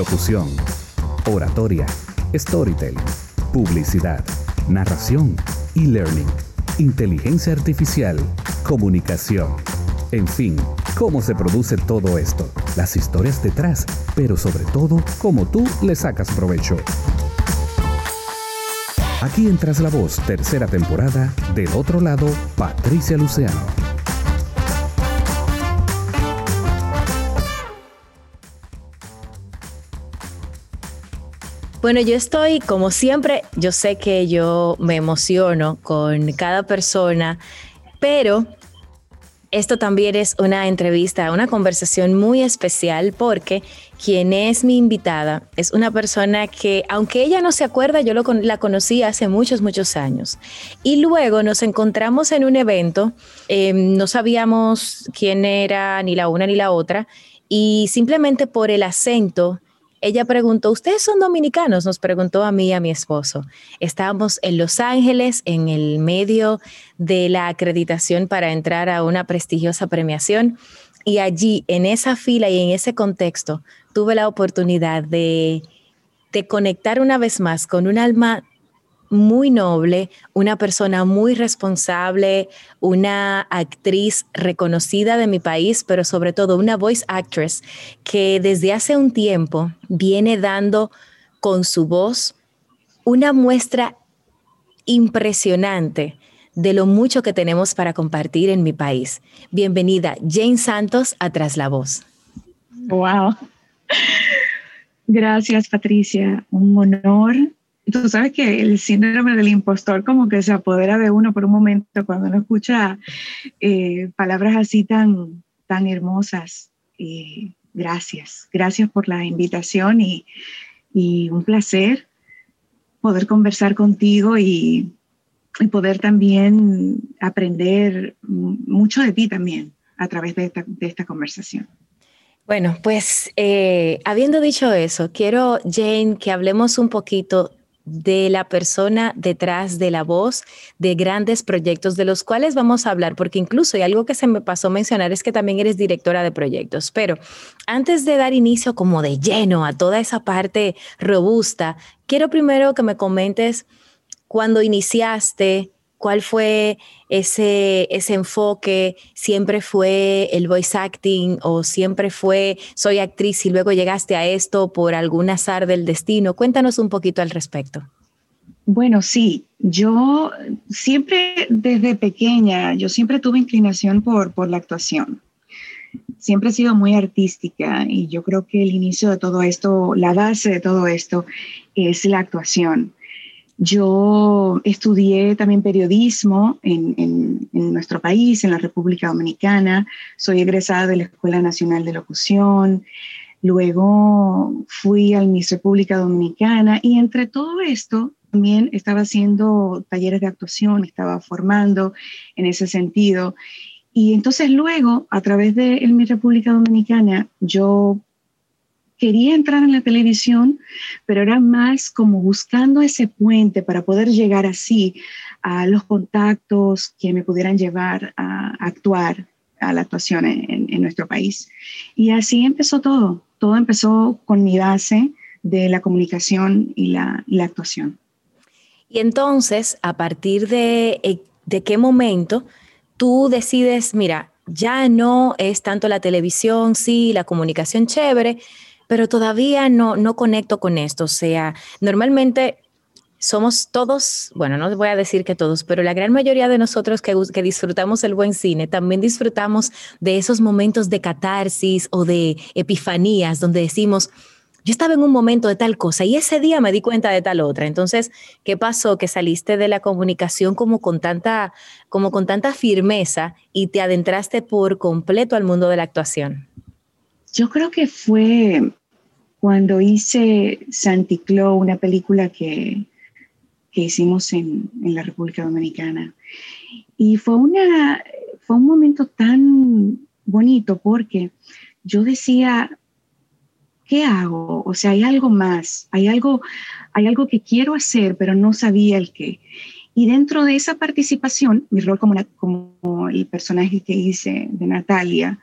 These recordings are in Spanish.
locución, oratoria, storytelling, publicidad, narración, e-learning, inteligencia artificial, comunicación. En fin, cómo se produce todo esto, las historias detrás, pero sobre todo, cómo tú le sacas provecho. Aquí entras la voz, tercera temporada, del otro lado, Patricia Luciano. Bueno, yo estoy, como siempre, yo sé que yo me emociono con cada persona, pero esto también es una entrevista, una conversación muy especial porque quien es mi invitada es una persona que, aunque ella no se acuerda, yo la conocí hace muchos, muchos años. Y luego nos encontramos en un evento, em, no sabíamos quién era ni la una ni la otra, y simplemente por el acento, ella preguntó, ¿ustedes son dominicanos? Nos preguntó a mí y a mi esposo. Estábamos en Los Ángeles, en el medio de la acreditación para entrar a una prestigiosa premiación. Y allí, en esa fila y en ese contexto, tuve la oportunidad de, de conectar una vez más con un alma muy noble, una persona muy responsable, una actriz reconocida de mi país, pero sobre todo una voice actress que desde hace un tiempo viene dando con su voz una muestra impresionante de lo mucho que tenemos para compartir en mi país. Bienvenida, Jane Santos, a Tras la Voz. Wow. Gracias, Patricia. Un honor Tú sabes que el síndrome del impostor como que se apodera de uno por un momento cuando uno escucha eh, palabras así tan, tan hermosas. gracias, gracias por la invitación y, y, un placer poder conversar contigo y, y, poder también aprender mucho de ti también a través de esta, de esta conversación. Bueno, pues eh, habiendo dicho eso, quiero, Jane, que hablemos un poquito de la persona detrás de la voz de grandes proyectos de los cuales vamos a hablar, porque incluso hay algo que se me pasó mencionar es que también eres directora de proyectos. Pero antes de dar inicio como de lleno a toda esa parte robusta, quiero primero que me comentes cuando iniciaste, ¿Cuál fue ese, ese enfoque? ¿Siempre fue el voice acting o siempre fue soy actriz y luego llegaste a esto por algún azar del destino? Cuéntanos un poquito al respecto. Bueno, sí, yo siempre desde pequeña, yo siempre tuve inclinación por, por la actuación. Siempre he sido muy artística y yo creo que el inicio de todo esto, la base de todo esto es la actuación. Yo estudié también periodismo en, nuestro país, en la República Dominicana. Soy egresada de la Escuela Nacional de Locución. Luego fui al Miss República Dominicana y entre todo esto también estaba haciendo talleres de actuación, estaba formando en ese sentido. Y entonces luego, a través de Miss República Dominicana, yo quería entrar en la televisión, pero era más como buscando ese puente para poder llegar así a los contactos que me pudieran llevar a actuar, a la actuación en, nuestro país. Y así empezó todo. Todo empezó con mi base de la comunicación y la, actuación. Y entonces, a partir de, eh, de qué momento tú decides, mira, ya no es tanto la televisión, sí, la comunicación chévere, pero todavía no, no conecto con esto. O sea, normalmente somos todos, bueno, no voy a decir que todos, pero la gran mayoría de nosotros que, que, disfrutamos el buen cine, también disfrutamos de esos momentos de catarsis o de epifanías donde decimos, yo estaba en un momento de tal cosa y ese día me di cuenta de tal otra. Entonces, ¿qué pasó? Que saliste de la comunicación como con tanta, como con tanta firmeza y te adentraste por completo al mundo de la actuación. Yo creo que fue cuando hice Santiclo, una película que, que hicimos en, en, la República Dominicana. Y fue, una, fue un momento tan bonito porque yo decía, ¿qué hago? O sea, hay algo más, hay algo, hay algo que quiero hacer, pero no sabía el qué. Y dentro de esa participación, mi rol como, como el personaje que hice de Natalia,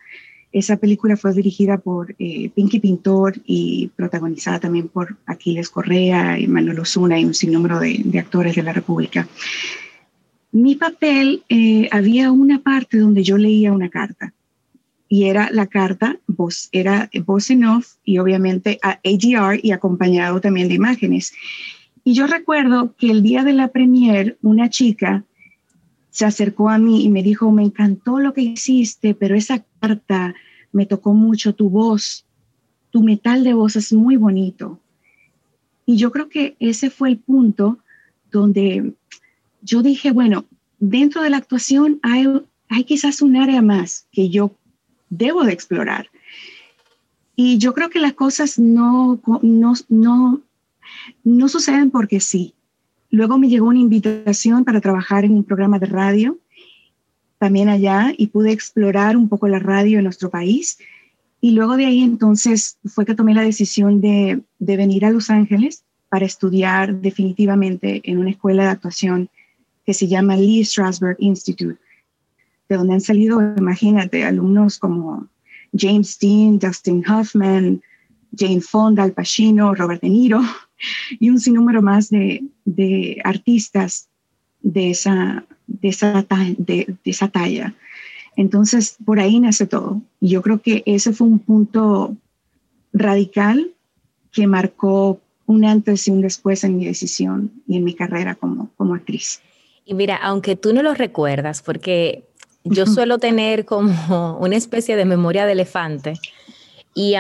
Esa película fue dirigida por eh, Pinky Pintor y protagonizada también por Aquiles Correa y Manuel Osuna y un sinnúmero de, de actores de la República. Mi papel, eh, había una parte donde yo leía una carta y era la carta, voz, era voz en off y obviamente a ADR y acompañado también de imágenes. Y yo recuerdo que el día de la premier, una chica se acercó a mí y me dijo, me encantó lo que hiciste, pero esa carta me tocó mucho, tu voz, tu metal de voz es muy bonito. Y yo creo que ese fue el punto donde yo dije, bueno, dentro de la actuación hay, hay quizás un área más que yo debo de explorar. Y yo creo que las cosas no, no, no, no suceden porque sí. Luego me llegó una invitación para trabajar en un programa de radio, también allá, y pude explorar un poco la radio en nuestro país. Y luego de ahí entonces fue que tomé la decisión de, de venir a Los Ángeles para estudiar definitivamente en una escuela de actuación que se llama Lee Strasberg Institute, de donde han salido, imagínate, alumnos como James Dean, Dustin Hoffman, Jane Fonda, Al Pacino, Robert De Niro y un sinnúmero más de, de artistas de esa, de, esa, de, de esa talla. Entonces, por ahí nace todo. Y yo creo que ese fue un punto radical que marcó un antes y un después en mi decisión y en mi carrera como, como actriz. Y mira, aunque tú no lo recuerdas, porque yo suelo tener como una especie de memoria de elefante, y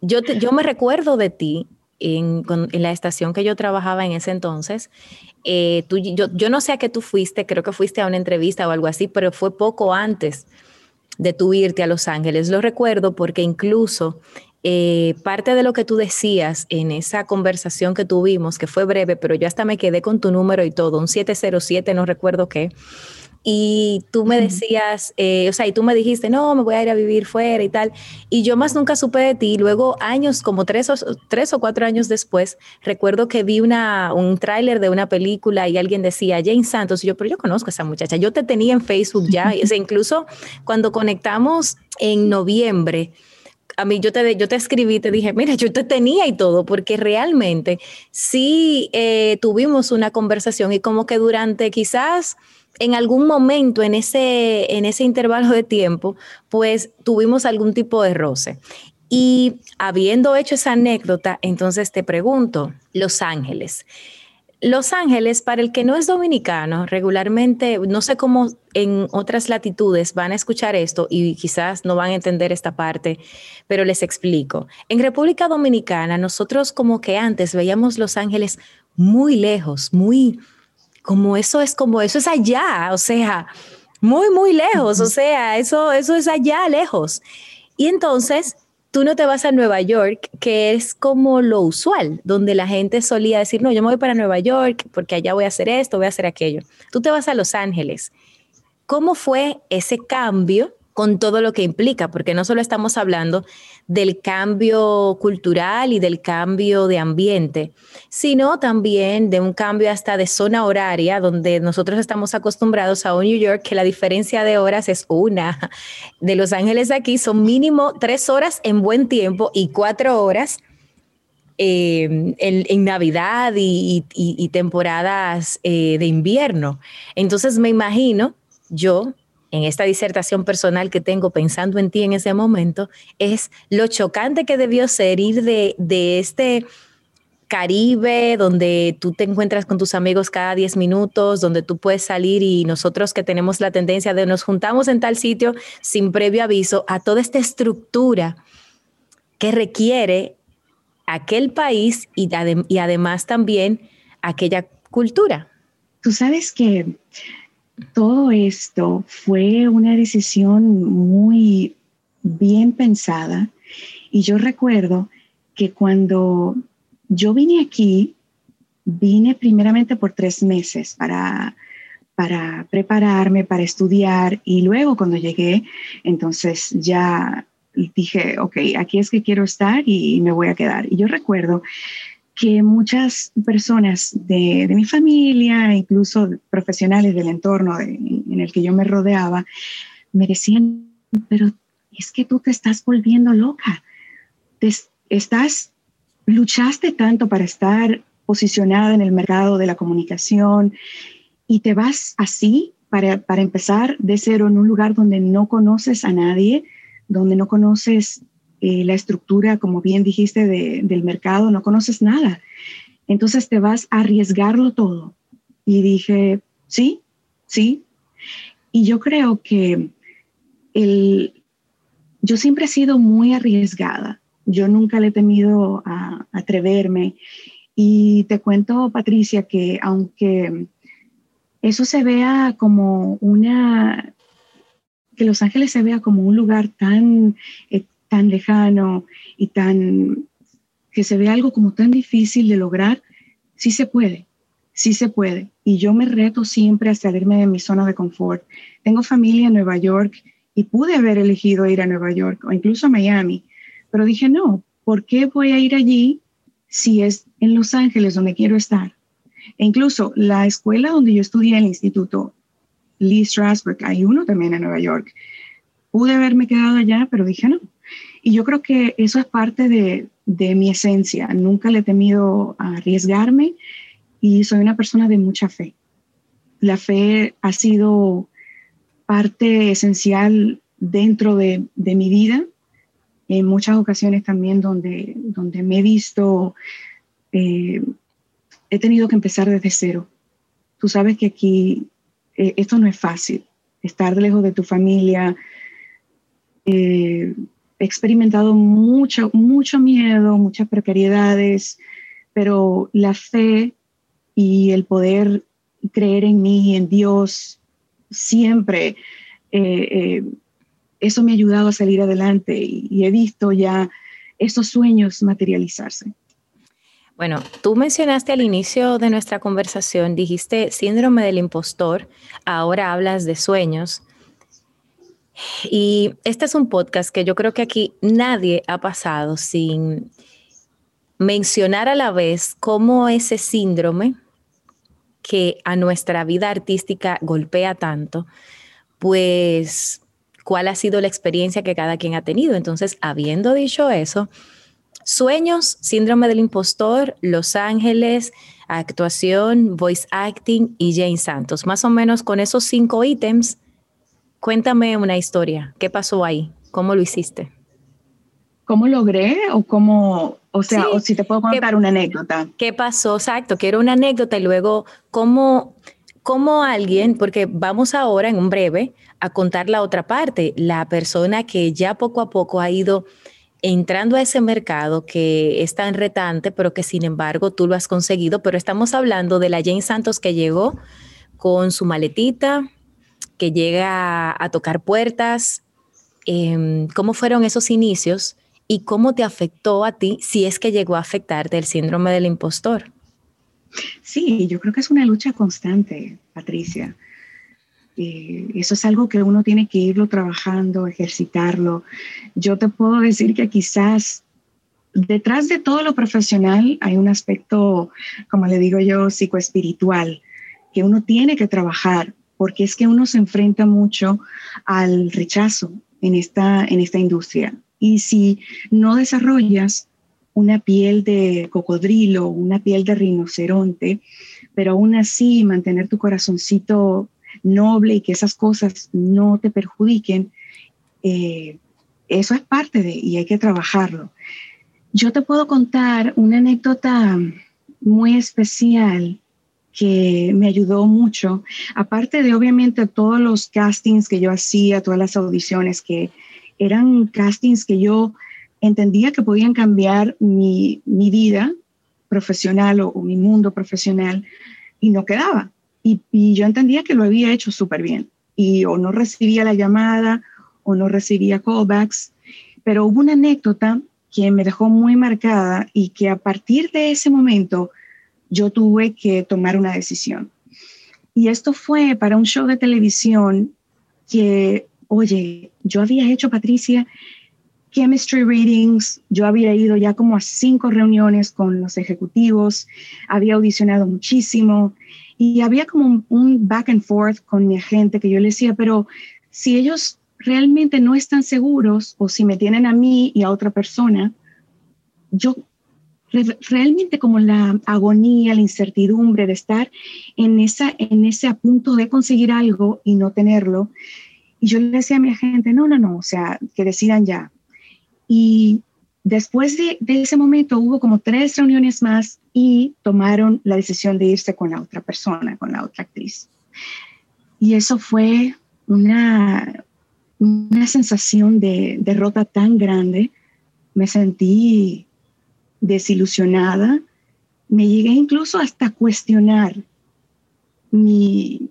yo, yo me recuerdo de ti en, la estación que yo trabajaba en ese entonces. Eh, tú, yo, yo no sé a qué tú fuiste, creo que fuiste a una entrevista o algo así, pero fue poco antes de tu irte a Los Ángeles. Lo recuerdo porque incluso eh, parte de lo que tú decías en esa conversación que tuvimos, que fue breve, pero yo hasta me quedé con tu número y todo, un 707, no recuerdo qué y tú me decías, eh, o sea, y tú me dijiste, no, me voy a ir a vivir fuera y tal, y yo más nunca supe de ti. Luego, años, como tres o, tres o cuatro años después, recuerdo que vi una, un tráiler de una película y alguien decía, Jane Santos, y yo, pero yo conozco a esa muchacha, yo te tenía en Facebook ya, o sea, incluso cuando conectamos en noviembre, a mí yo te, yo te escribí, te dije, mira, yo te tenía y todo, porque realmente sí eh, tuvimos una conversación y como que durante quizás en algún momento en ese, en ese intervalo de tiempo, pues tuvimos algún tipo de roce. Y habiendo hecho esa anécdota, entonces te pregunto, Los Ángeles. Los Ángeles, para el que no es dominicano, regularmente, no sé cómo en otras latitudes van a escuchar esto y quizás no van a entender esta parte, pero les explico. En República Dominicana, nosotros como que antes veíamos Los Ángeles muy lejos, muy, como eso es como eso es allá, o sea, muy, muy lejos, o sea, eso, eso es allá, lejos. Y entonces tú no te vas a Nueva York, que es como lo usual, donde la gente solía decir, no, yo me voy para Nueva York porque allá voy a hacer esto, voy a hacer aquello. Tú te vas a Los Ángeles. ¿Cómo fue ese cambio con todo lo que implica? Porque no solo estamos hablando del cambio cultural y del cambio de ambiente, sino también de un cambio hasta de zona horaria, donde nosotros estamos acostumbrados a un New York que la diferencia de horas es una. De Los Ángeles aquí son mínimo tres horas en buen tiempo y cuatro horas eh, en, Navidad y, temporadas eh, de invierno. Entonces me imagino yo en esta disertación personal que tengo pensando en ti en ese momento, es lo chocante que debió ser ir de, de este Caribe, donde tú te encuentras con tus amigos cada 10 minutos, donde tú puedes salir y nosotros que tenemos la tendencia de nos juntamos en tal sitio sin previo aviso, a toda esta estructura que requiere aquel país y, y además también aquella cultura. Tú sabes que todo esto fue una decisión muy bien pensada y yo recuerdo que cuando yo vine aquí, vine primeramente por tres meses para, para prepararme, para estudiar y luego cuando llegué, entonces ya dije, ok, aquí es que quiero estar y me voy a quedar. Y yo recuerdo que muchas personas de, mi familia, incluso profesionales del entorno en el que yo me rodeaba, me decían, pero es que tú te estás volviendo loca. Te estás, luchaste tanto para estar posicionada en el mercado de la comunicación y te vas así para, para empezar de cero en un lugar donde no conoces a nadie, donde no conoces eh, la estructura, como bien dijiste, del mercado, no conoces nada. Entonces te vas a arriesgarlo todo. Y dije, sí, sí. Y yo creo que el, yo siempre he sido muy arriesgada. Yo nunca le he temido a, atreverme. Y te cuento, Patricia, que aunque eso se vea como una, que Los Ángeles se vea como un lugar tan, eh, tan lejano y tan, que se vea algo como tan difícil de lograr, sí se puede, sí se puede. Y yo me reto siempre a salirme de mi zona de confort. Tengo familia en Nueva York y pude haber elegido ir a Nueva York o incluso a Miami, pero dije, no, ¿por qué voy a ir allí si es en Los Ángeles donde quiero estar? E incluso la escuela donde yo estudié, el instituto Lee Strasberg, hay uno también en Nueva York. Pude haberme quedado allá, pero dije no. Y yo creo que eso es parte de, de mi esencia. Nunca le he temido a arriesgarme y soy una persona de mucha fe. La fe ha sido parte esencial dentro de, de mi vida. En muchas ocasiones también donde, donde me he visto, eh, he tenido que empezar desde cero. Tú sabes que aquí eh, esto no es fácil. Estar lejos de tu familia, eh, he experimentado mucho, mucho miedo, muchas precariedades, pero la fe y el poder creer en mí, en Dios, siempre, eh, eh, eso me ha ayudado a salir adelante y, he visto ya esos sueños materializarse. Bueno, tú mencionaste al inicio de nuestra conversación, dijiste síndrome del impostor, ahora hablas de sueños. Y este es un podcast que yo creo que aquí nadie ha pasado sin mencionar a la vez cómo ese síndrome que a nuestra vida artística golpea tanto, pues cuál ha sido la experiencia que cada quien ha tenido. Entonces, habiendo dicho eso, sueños, síndrome del impostor, Los Ángeles, actuación, voice acting y Jane Santos. Más o menos con esos cinco ítems Cuéntame una historia. ¿Qué pasó ahí? ¿Cómo lo hiciste? ¿Cómo logré o cómo, o sea, o si te puedo contar una anécdota? ¿Qué pasó? Exacto, quiero una anécdota y luego cómo, cómo alguien, porque vamos ahora en un breve a contar la otra parte, la persona que ya poco a poco ha ido entrando a ese mercado que es tan retante, pero que sin embargo tú lo has conseguido, pero estamos hablando de la Jane Santos que llegó con su maletita, que llega a, tocar puertas. Em, ¿Cómo fueron esos inicios y cómo te afectó a ti si es que llegó a afectarte el síndrome del impostor? Sí, yo creo que es una lucha constante, Patricia. Eh, eso es algo que uno tiene que irlo trabajando, ejercitarlo. Yo te puedo decir que quizás detrás de todo lo profesional hay un aspecto, como le digo yo, psicoespiritual, que uno tiene que trabajar porque es que uno se enfrenta mucho al rechazo en esta, en esta industria. Y si no desarrollas una piel de cocodrilo, una piel de rinoceronte, pero aún así mantener tu corazoncito noble y que esas cosas no te perjudiquen, eh, eso es parte de, y hay que trabajarlo. Yo te puedo contar una anécdota muy especial que me ayudó mucho, aparte de obviamente todos los castings que yo hacía, todas las audiciones que eran castings que yo entendía que podían cambiar mi, vida profesional o, mi mundo profesional y no quedaba. Y, y yo entendía que lo había hecho súper bien y o no recibía la llamada o no recibía callbacks, pero hubo una anécdota que me dejó muy marcada y que a partir de ese momento yo tuve que tomar una decisión. Y esto fue para un show de televisión que, oye, yo había hecho, Patricia, chemistry readings, yo había ido ya como a cinco reuniones con los ejecutivos, había audicionado muchísimo y había como un, back and forth con mi agente que yo le decía, pero si ellos realmente no están seguros o si me tienen a mí y a otra persona, yo realmente como la agonía, la incertidumbre de estar en, esa, en ese punto de conseguir algo y no tenerlo. Y yo le decía a mi agente, no, no, no, o sea, que decidan ya. Y después de, de ese momento hubo como tres reuniones más y tomaron la decisión de irse con la otra persona, con la otra actriz. Y eso fue una, una sensación de derrota tan grande. Me sentí desilusionada. Me llegué incluso hasta cuestionar mi,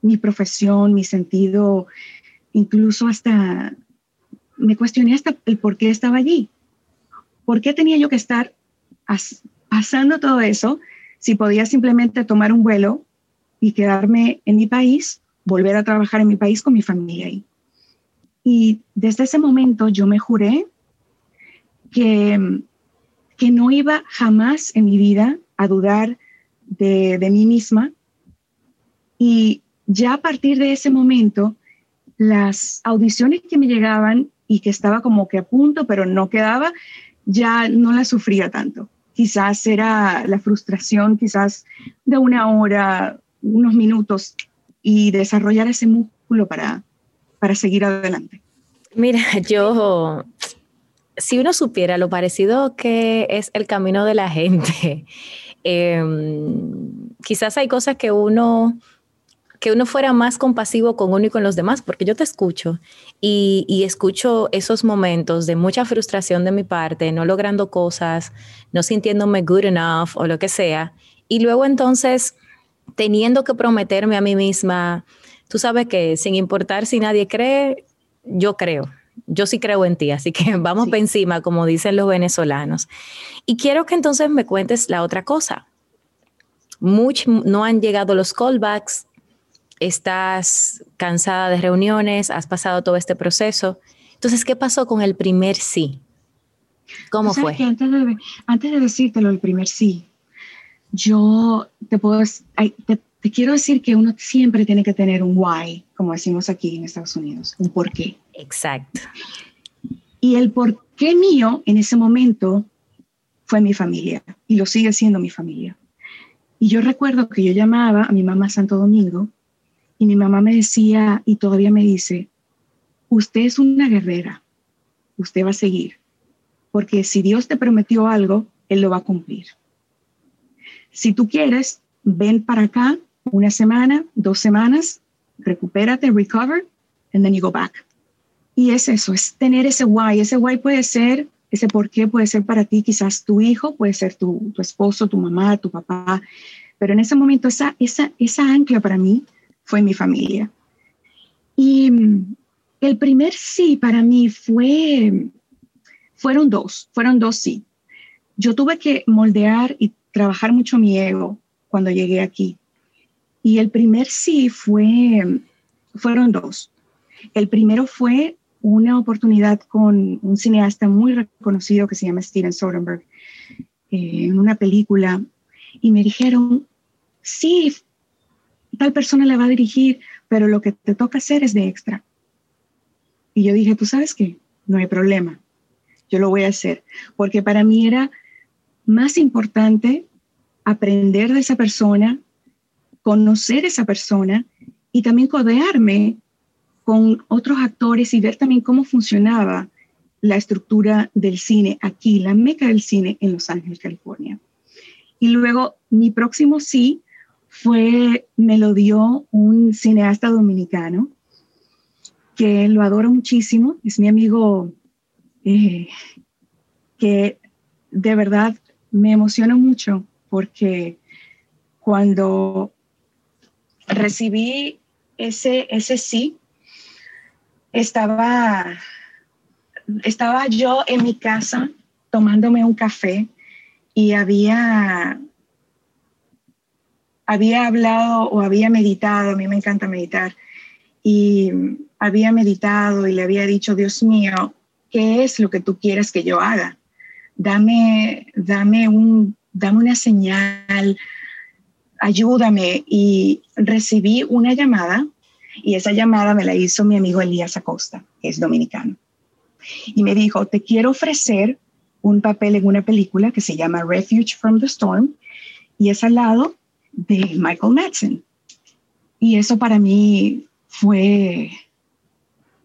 mi profesión, mi sentido, incluso hasta me cuestioné hasta el por qué estaba allí. ¿Por qué tenía yo que estar pasando todo eso si podía simplemente tomar un vuelo y quedarme en mi país, volver a trabajar en mi país con mi familia ahí? Y desde ese momento yo me juré que, que no iba jamás en mi vida a dudar de, de mí misma. Y ya a partir de ese momento, las audiciones que me llegaban y que estaba como que a punto, pero no quedaba, ya no la sufría tanto. Quizás era la frustración, quizás de una hora, unos minutos, y desarrollar ese músculo para, para seguir adelante? Mira, yo, si uno supiera lo parecido que es el camino de la gente, em, quizás hay cosas que uno que uno fuera más compasivo con uno y con los demás, porque yo te escucho y, y, escucho esos momentos de mucha frustración de mi parte, no logrando cosas, no sintiéndome good enough o lo que sea, y luego entonces teniendo que prometerme a mí misma, tú sabes que sin importar si nadie cree, yo creo. Yo sí creo en ti, así que vamos por encima, como dicen los venezolanos. Y quiero que entonces me cuentes la otra cosa. Much, no han llegado los callbacks, estás cansada de reuniones, has pasado todo este proceso. Entonces, ¿qué pasó con el primer sí? ¿Cómo fue? antes, de, antes de decírtelo, el primer sí, yo te puedo, te, te, quiero decir que uno siempre tiene que tener un why, como decimos aquí en Estados Unidos, un por qué. Exacto. Y el por qué mío en ese momento fue mi familia y lo sigue siendo mi familia. Y yo recuerdo que yo llamaba a mi mamá Santo Domingo y mi mamá me decía y todavía me dice, usted es una guerrera, usted va a seguir, porque si Dios te prometió algo, Él lo va a cumplir. Si tú quieres, ven para acá una semana, dos semanas, recupérate, recover, and then you go back. Y es eso, es tener ese why. Ese why puede ser, ese por qué puede ser para ti, quizás tu hijo, puede ser tu, tu esposo, tu mamá, tu papá. Pero en ese momento, esa, esa, esa ancla para mí fue mi familia. Y mm, el primer sí para mí fue, fueron dos, fueron dos sí. Yo tuve que moldear y trabajar mucho mi ego cuando llegué aquí. Y el primer sí fue, fueron dos. El primero fue una oportunidad con un cineasta muy reconocido que se llama Steven Soderbergh eh, en una película y me dijeron, sí, tal persona le va a dirigir, pero lo que te toca hacer es de extra. Y yo dije, tú sabes qué, no hay problema, yo lo voy a hacer, porque para mí era más importante aprender de esa persona, conocer a esa persona y también codearme con otros actores y ver también cómo funcionaba la estructura del cine aquí, la meca del cine en Los Ángeles, California. Y luego mi próximo sí fue, me lo dio un cineasta dominicano que lo adoro muchísimo, es mi amigo eh, que de verdad me emociona mucho porque cuando recibí ese, ese sí, estaba, estaba yo en mi casa tomándome un café y había, había hablado o había meditado, a mí me encanta meditar, y había meditado y le había dicho, Dios mío, ¿qué es lo que tú quieres que yo haga? Dame, dame, un, dame una señal, ayúdame. Y recibí una llamada Y esa llamada me la hizo mi amigo Elías Acosta, que es dominicano. Y me dijo, te quiero ofrecer un papel en una película que se llama Refuge from the Storm y es al lado de Michael Madsen. Y eso para mí fue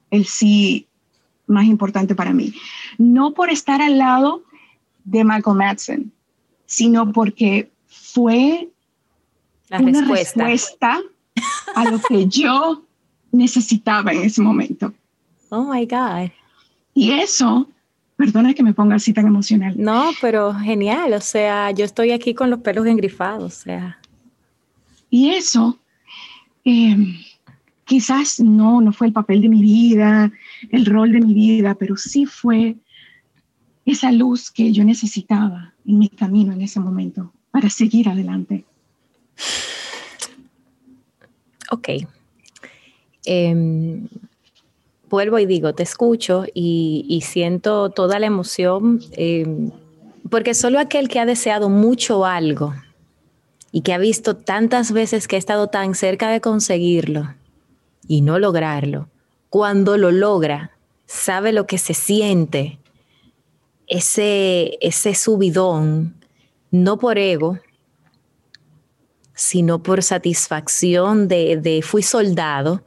el sí más importante para mí. No por estar al lado de Michael Madsen, sino porque fue una respuesta. A lo que yo necesitaba en ese momento. Oh my God. Y eso, perdona que me ponga así tan emocional. No, pero genial. O sea, yo estoy aquí con los pelos engrifados. O sea. Y eso, em, quizás no, no fue el papel de mi vida, el rol de mi vida, pero sí fue esa luz que yo necesitaba en mi camino en ese momento para seguir adelante. Ok. Em, vuelvo y digo, te escucho y, siento toda la emoción, em, porque solo aquel que ha deseado mucho algo y que ha visto tantas veces que ha estado tan cerca de conseguirlo y no lograrlo, cuando lo logra, sabe lo que se siente, ese, ese subidón, no por ego, sino por satisfacción de, de fui soldado,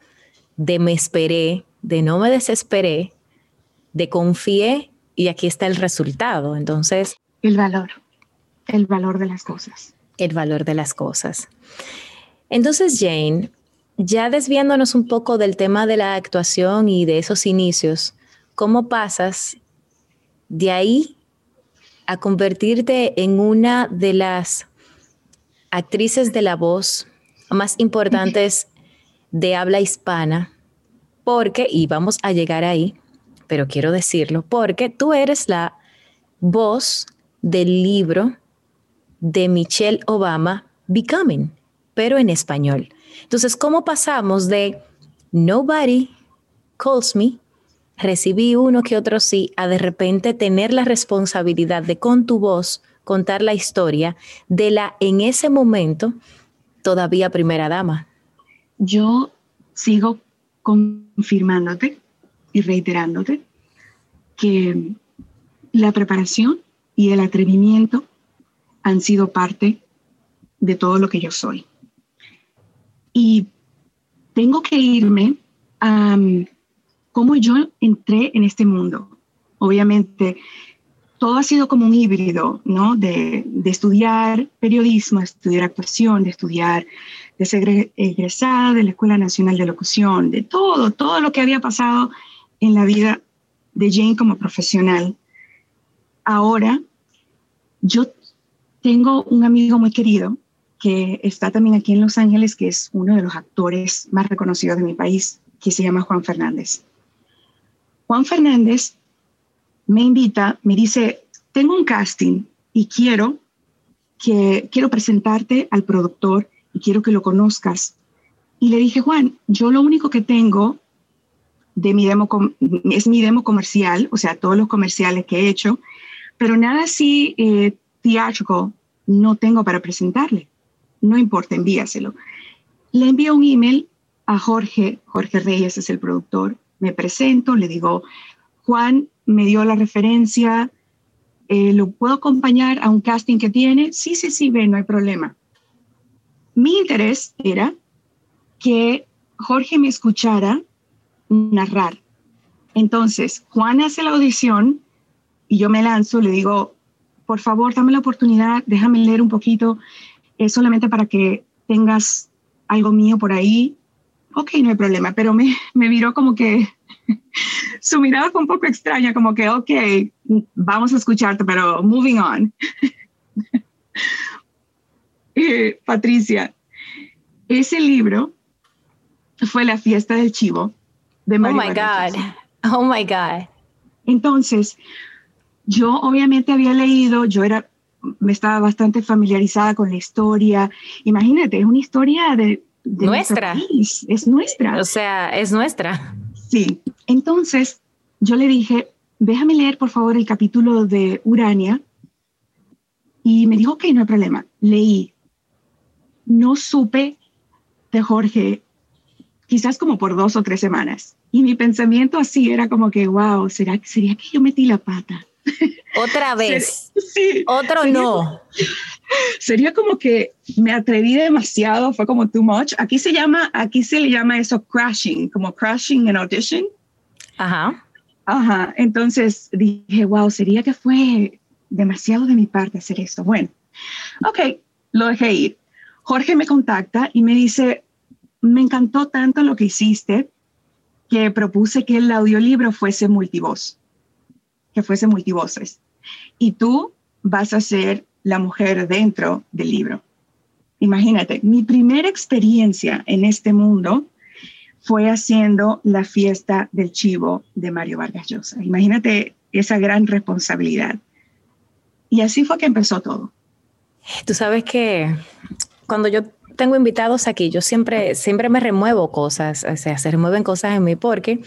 de me esperé, de no me desesperé, de confié y aquí está el resultado. Entonces... El valor, el valor de las cosas. El valor de las cosas. Entonces, Jane, ya desviándonos un poco del tema de la actuación y de esos inicios, ¿cómo pasas de ahí a convertirte en una de las actrices de la voz más importantes de habla hispana, porque, y vamos a llegar ahí, pero quiero decirlo, porque tú eres la voz del libro de Michelle Obama, Becoming, pero en español. Entonces, ¿cómo pasamos de Nobody calls me, recibí uno que otro sí, a de repente tener la responsabilidad de con tu voz contar la historia de la en ese momento todavía primera dama. Yo sigo confirmándote y reiterándote que la preparación y el atrevimiento han sido parte de todo lo que yo soy. Y tengo que irme a cómo yo entré en este mundo. Obviamente, todo ha sido como un híbrido, ¿no? De, estudiar periodismo, de estudiar actuación, de estudiar, de ser egresada de la Escuela Nacional de Locución, de todo, todo lo que había pasado en la vida de Jane como profesional. Ahora, yo tengo un amigo muy querido que está también aquí en Los Ángeles, que es uno de los actores más reconocidos de mi país, que se llama Juan Fernández. Juan Fernández me invita, me dice, tengo un casting y quiero que quiero presentarte al productor y quiero que lo conozcas. Y le dije, Juan, yo lo único que tengo de mi demo es mi demo comercial, o sea, todos los comerciales que he hecho, pero nada así eh, no tengo para presentarle. No importa, envíaselo. Le envío un email a Jorge, Jorge Reyes es el productor, me presento, le digo, Juan, me dio la referencia, eh, ¿lo puedo acompañar a un casting que tiene? Sí, sí, sí, ve, no hay problema. Mi interés era que Jorge me escuchara narrar. Entonces, Juan hace la audición y yo me lanzo, le digo, por favor, dame la oportunidad, déjame leer un poquito, es solamente para que tengas algo mío por ahí. Ok, no hay problema, pero me, me viró como que su mirada fue un poco extraña, como que, ok, vamos a escucharte, pero moving on. Eh, Patricia, ese libro fue La fiesta del chivo de Mario Oh my God. Oh my God. Entonces, yo obviamente había leído, yo era, me estaba bastante familiarizada con la historia. Imagínate, es una historia de, nuestra. Es nuestra. O sea, es nuestra. Sí, entonces yo le dije, déjame leer por favor el capítulo de Urania. Y me dijo, ok, no hay problema. Leí. No supe de Jorge quizás como por dos o tres semanas. Y mi pensamiento así era como que, wow, ¿será, ¿sería que yo metí la pata? Otra vez. Sí. Otro no. Sería como que me atreví demasiado, fue como too much. Aquí se llama, aquí se le llama eso crashing, como crashing en audition. Ajá. Ajá. Entonces dije, wow, sería que fue demasiado de mi parte hacer esto. Bueno, ok, lo dejé ir. Jorge me contacta y me dice, me encantó tanto lo que hiciste que propuse que el audiolibro fuese multivoz, que fuese multivoces. Y tú vas a ser la mujer dentro del libro. Imagínate, mi primera experiencia en este mundo fue haciendo la fiesta del chivo de Mario Vargas Llosa. Imagínate esa gran responsabilidad. Y así fue que empezó todo. Tú sabes que cuando yo tengo invitados aquí, yo siempre, siempre me remuevo cosas, o sea, se remueven cosas en mí porque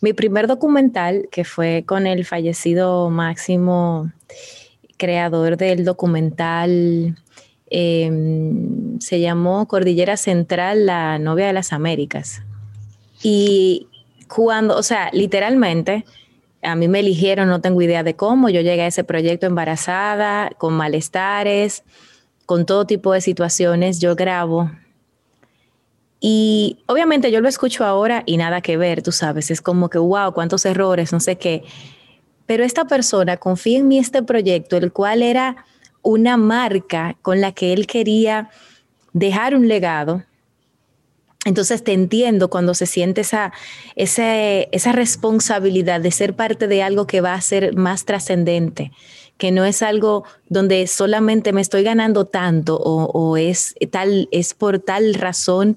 mi primer documental, que fue con el fallecido Máximo, creador del documental, em, se llamó Cordillera Central, la novia de las Américas. Y cuando, o sea, literalmente, a mí me eligieron, no tengo idea de cómo, yo llegué a ese proyecto embarazada, con malestares, con todo tipo de situaciones, yo grabo. Y obviamente yo lo escucho ahora y nada que ver, tú sabes, es como que, wow, cuántos errores, no sé qué. Pero esta persona confía en mí este proyecto, el cual era una marca con la que él quería dejar un legado. Entonces te entiendo cuando se siente esa, esa, esa responsabilidad de ser parte de algo que va a ser más trascendente, que no es algo donde solamente me estoy ganando tanto o, es, tal, es por tal razón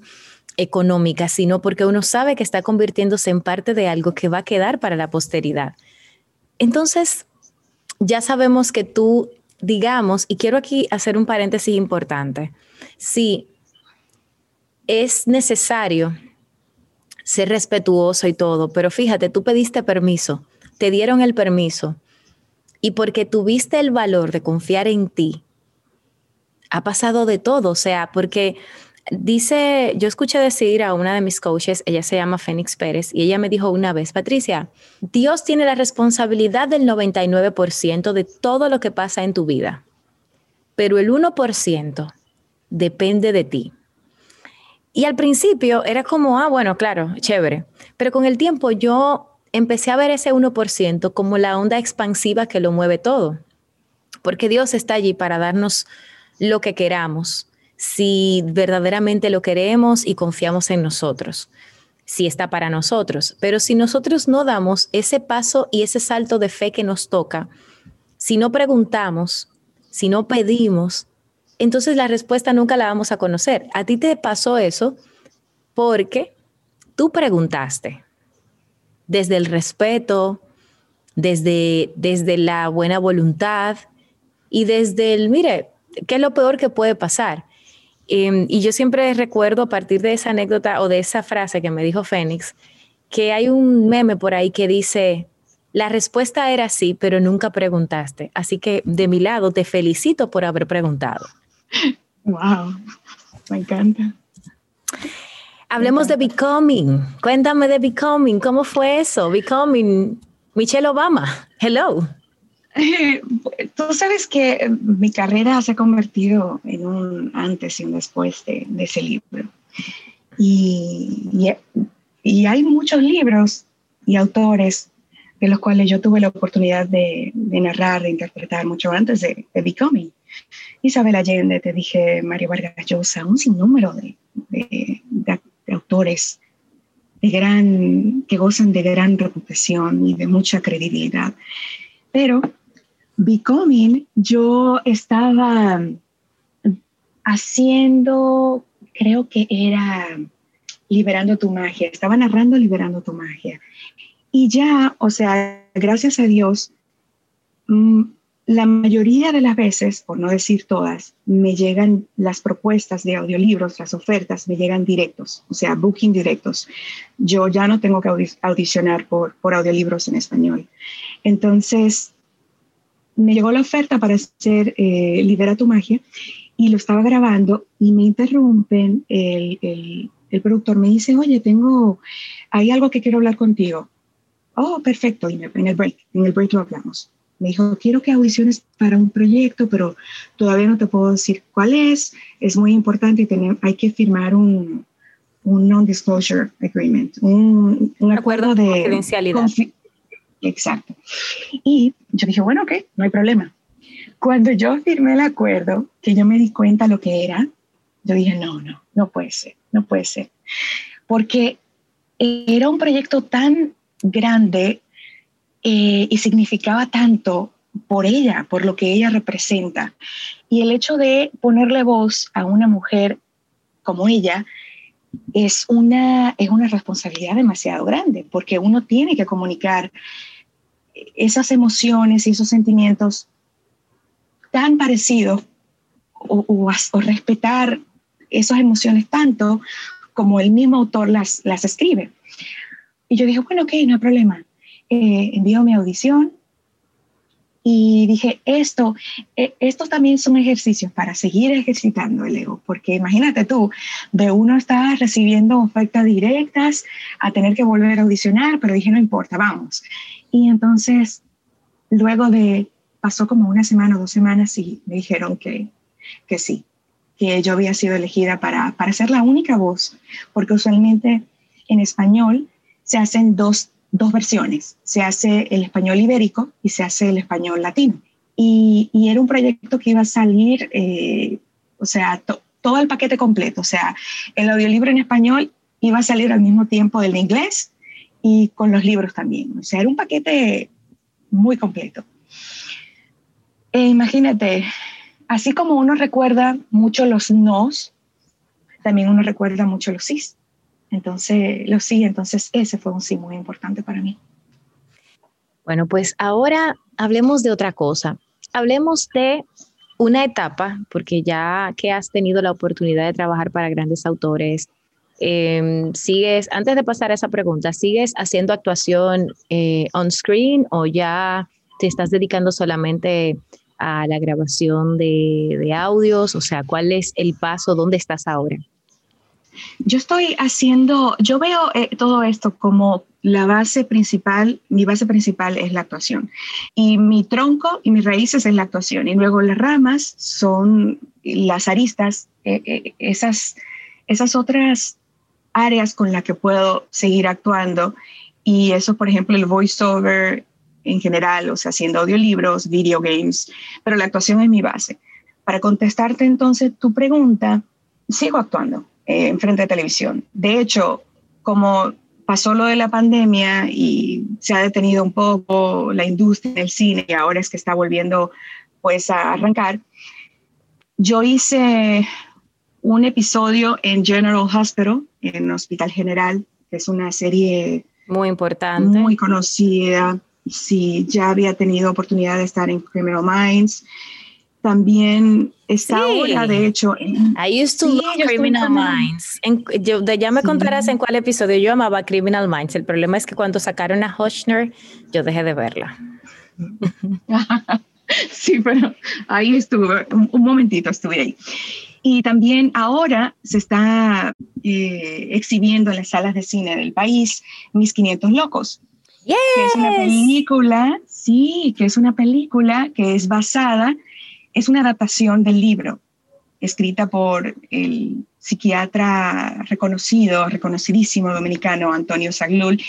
económica, sino porque uno sabe que está convirtiéndose en parte de algo que va a quedar para la posteridad. Entonces, ya sabemos que tú, digamos, y quiero aquí hacer un paréntesis importante, si es necesario ser respetuoso y todo, pero fíjate, tú pediste permiso, te dieron el permiso, y porque tuviste el valor de confiar en ti, ha pasado de todo, o sea, porque dice, yo escuché decir a una de mis coaches, ella se llama Fénix Pérez, y ella me dijo una vez, Patricia, Dios tiene la responsabilidad del 99% de todo lo que pasa en tu vida, pero el 1% depende de ti. Y al principio era como, ah, bueno, claro, chévere, pero con el tiempo yo empecé a ver ese 1% como la onda expansiva que lo mueve todo, porque Dios está allí para darnos lo que queramos, si verdaderamente lo queremos y confiamos en nosotros, si está para nosotros. Pero si nosotros no damos ese paso y ese salto de fe que nos toca, si no preguntamos, si no pedimos, entonces la respuesta nunca la vamos a conocer. A ti te pasó eso porque tú preguntaste, desde el respeto, desde, desde la buena voluntad y desde el, mire, ¿qué es lo peor que puede pasar? Em, y yo siempre recuerdo a partir de esa anécdota o de esa frase que me dijo Fénix, que hay un meme por ahí que dice, la respuesta era sí, pero nunca preguntaste. Así que de mi lado te felicito por haber preguntado. Wow, me encanta. Hablemos de Becoming. Cuéntame de Becoming. ¿Cómo fue eso? Becoming. Michelle Obama. Hello. Tú sabes que mi carrera se ha convertido en un antes y un después de, ese libro. Y, y, hay muchos libros y autores de los cuales yo tuve la oportunidad de, narrar, de interpretar mucho antes de, de, Becoming. Isabel Allende, te dije, Mario Vargas Llosa, un sinnúmero de, de, autores de gran, que gozan de gran reputación y de mucha credibilidad. Pero Becoming, yo estaba haciendo, creo que era liberando tu magia, estaba narrando liberando tu magia. Y ya, o sea, gracias a Dios, mm, la mayoría de las veces, por no decir todas, me llegan las propuestas de audiolibros, las ofertas, me llegan directos, o sea, booking directos. Yo ya no tengo que audicionar por, audiolibros en español. Entonces, me llegó la oferta para hacer eh, tu magia y lo estaba grabando y me interrumpen el, productor me dice, oye, tengo, hay algo que quiero hablar contigo. Oh, perfecto, y en el break, en el break lo hablamos. Me dijo, quiero que audiciones para un proyecto, pero todavía no te puedo decir cuál es. Es muy importante y tener, hay que firmar un, un non-disclosure agreement, un, un acuerdo, de confidencialidad. Exacto. Y yo dije, bueno, ok, no hay problema. Cuando yo firmé el acuerdo, que yo me di cuenta lo que era, yo dije, no, no, no puede ser, no puede ser. Porque era un proyecto tan grande eh, y significaba tanto por ella, por lo que ella representa. Y el hecho de ponerle voz a una mujer como ella es una, es una responsabilidad demasiado grande, porque uno tiene que comunicar esas emociones y esos sentimientos tan parecidos o, o, respetar esas emociones tanto como el mismo autor las, las escribe. Y yo dije, bueno, ok, no hay problema. Eh, envío mi audición y dije, esto, eh, estos también son ejercicios para seguir ejercitando el ego, porque imagínate tú, de uno está recibiendo ofertas directas a tener que volver a audicionar, pero dije, no importa, vamos. Y entonces, luego de, pasó como una semana o dos semanas y me dijeron que, que sí, que yo había sido elegida para, para ser la única voz, porque usualmente en español se hacen dos dos versiones. Se hace el español ibérico y se hace el español latino. Y, era un proyecto que iba a salir, eh, o sea, todo el paquete completo. O sea, el audiolibro en español iba a salir al mismo tiempo del inglés y con los libros también. O sea, era un paquete muy completo. E imagínate, así como uno recuerda mucho los nos, también uno recuerda mucho los sís. Entonces, lo sí, entonces ese fue un sí muy importante para mí. Bueno, pues ahora hablemos de otra cosa. Hablemos de una etapa, porque ya que has tenido la oportunidad de trabajar para grandes autores, em, sigues, antes de pasar a esa pregunta, ¿sigues haciendo actuación eh, on screen o ya te estás dedicando solamente a la grabación de, de audios? O sea, ¿cuál es el paso? ¿Dónde estás ahora? Yo estoy haciendo, yo veo eh, todo esto como la base principal, mi base principal es la actuación. Y mi tronco y mis raíces es la actuación. Y luego las ramas son las aristas, eh, eh, esas, esas otras áreas con las que puedo seguir actuando. Y eso, por ejemplo, el voiceover en general, o sea, haciendo audiolibros, video games, pero la actuación es mi base. Para contestarte entonces tu pregunta, sigo actuando eh, en frente de televisión. De hecho, como pasó lo de la pandemia y se ha detenido un poco la industria del cine y ahora es que está volviendo pues a arrancar, yo hice un episodio en General Hospital, en Hospital General, que es una serie muy importante, muy conocida. Sí, ya había tenido oportunidad de estar en Criminal Minds también está ahora, de hecho. En, I used to love Criminal Minds. ya me contarás en cuál episodio yo amaba Criminal Minds. El problema es que cuando sacaron a Hoshner, yo dejé de verla. sí, pero ahí estuve, un, momentito estuve ahí. Y también ahora se está eh, exhibiendo en las salas de cine del país Mis 500 Locos. Yes. Que es una película, sí, que es una película que es basada es una adaptación del libro escrita por el psiquiatra reconocido, reconocidísimo dominicano Antonio Zaglul,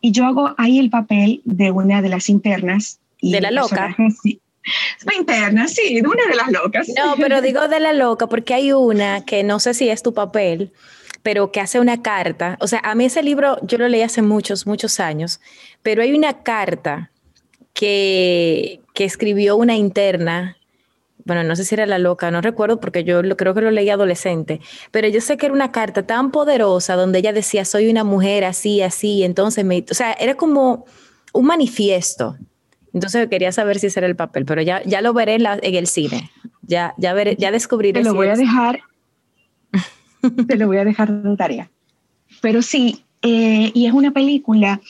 y yo hago ahí el papel de una de las internas. de la loca. Sí. interna, sí, de una de las locas. No, pero digo de la loca porque hay una que no sé si es tu papel, pero que hace una carta. O sea, a mí ese libro yo lo leí hace muchos, muchos años, pero hay una carta que, que escribió una interna bueno, no sé si era la loca, no recuerdo porque yo lo, creo que lo leí adolescente, pero yo sé que era una carta tan poderosa donde ella decía, soy una mujer así, así, entonces me, o sea, era como un manifiesto. Entonces quería saber si ese era el papel, pero ya, ya lo veré en, el cine, ya, ya, veré, ya descubriré. Te lo voy a dejar, te lo voy a dejar de tarea. Pero sí, eh, y es una película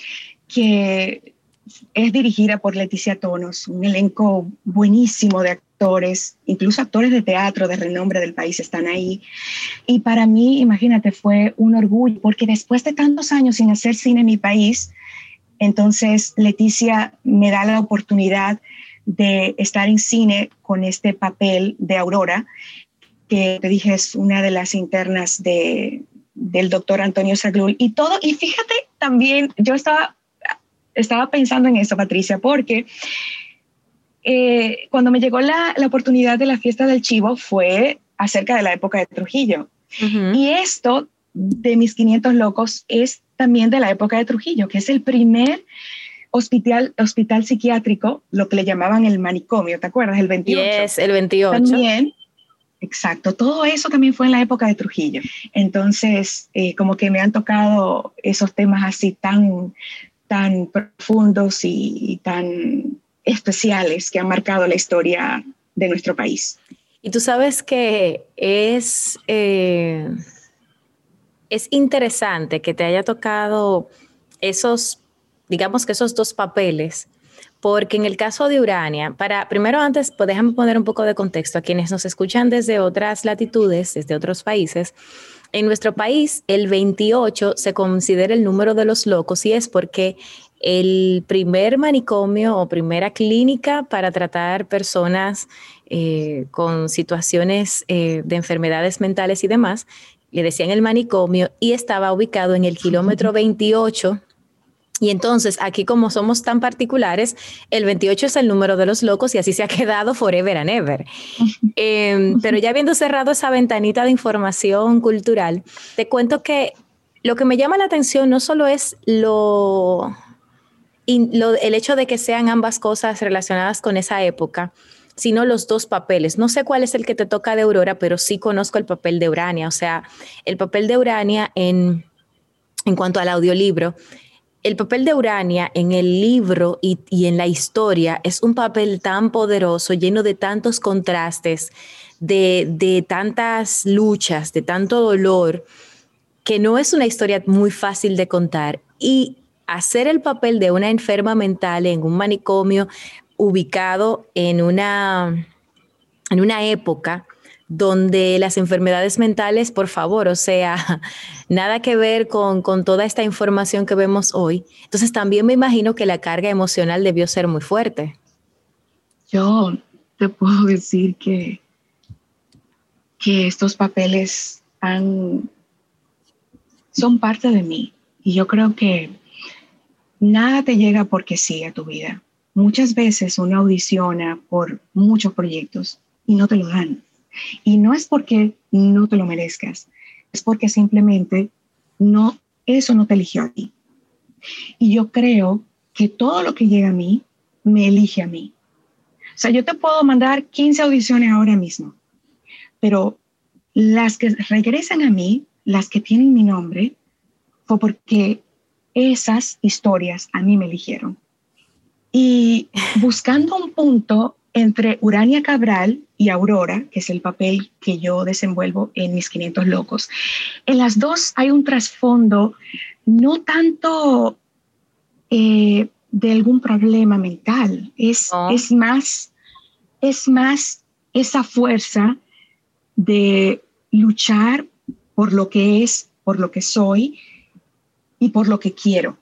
que es dirigida por Leticia Tonos, un elenco buenísimo de actores, incluso actores de teatro de renombre del país están ahí. Y para mí, imagínate, fue un orgullo, porque después de tantos años sin hacer cine en mi país, entonces Leticia me da la oportunidad de estar en cine con este papel de Aurora, que te dije es una de las internas de, del doctor Antonio Saglul. Y todo, y fíjate también, yo estaba, estaba pensando en eso, Patricia, porque eh, cuando me llegó la, la, oportunidad de la fiesta del chivo fue acerca de la época de Trujillo. Y esto de mis 500 locos es también de la época de Trujillo, que es el primer hospital, hospital psiquiátrico, lo que le llamaban el manicomio, ¿te acuerdas? El 28. Yes, el 28. También, exacto, todo eso también fue en la época de Trujillo. Entonces, eh, como que me han tocado esos temas así tan, tan profundos y, tan especiales que han marcado la historia de nuestro país. Y tú sabes que es, eh, es interesante que te haya tocado esos digamos que esos dos papeles, porque en el caso de Urania, para primero antes, pues déjame poner un poco de contexto a quienes nos escuchan desde otras latitudes, desde otros países. En nuestro país, el 28 se considera el número de los locos y es porque el primer manicomio o primera clínica para tratar personas eh, con situaciones eh, de enfermedades mentales y demás, le decían el manicomio y estaba ubicado en el kilómetro 28 y entonces, aquí como somos tan particulares, el 28 es el número de los locos y así se ha quedado forever and ever. Em, pero ya habiendo cerrado esa ventanita de información cultural, te cuento que lo que me llama la atención no solo es lo, el hecho de que sean ambas cosas relacionadas con esa época, sino los dos papeles. No sé cuál es el que te toca de Aurora, pero sí conozco el papel de Urania. O sea, el papel de Urania en, en cuanto al audiolibro el papel de Urania en el libro y, en la historia es un papel tan poderoso, lleno de tantos contrastes, de, de tantas luchas, de tanto dolor, que no es una historia muy fácil de contar. Y hacer el papel de una enferma mental en un manicomio ubicado en una, en una época donde las enfermedades mentales, por favor, o sea, nada que ver con, toda esta información que vemos hoy. Entonces también me imagino que la carga emocional debió ser muy fuerte. Yo te puedo decir que, que estos papeles son parte de mí y yo creo que nada te llega porque sí tu vida. Muchas veces uno audiciona por muchos proyectos y no te lo dan y no es porque no te lo merezcas, es porque simplemente no, eso no te eligió a ti. Y yo creo que todo lo que llega a mí, me elige a mí. O sea, yo te puedo mandar 15 audiciones ahora mismo, pero las que regresan a mí, las que tienen mi nombre, fue porque esas historias a mí me eligieron. Y buscando un punto entre Urania Cabral y Aurora, que es el papel que yo desenvuelvo en mis 500 locos. En las dos hay un trasfondo no tanto eh, de algún problema mental, es, es, más, es más esa fuerza de luchar por lo que es, por lo que soy y por lo que quiero.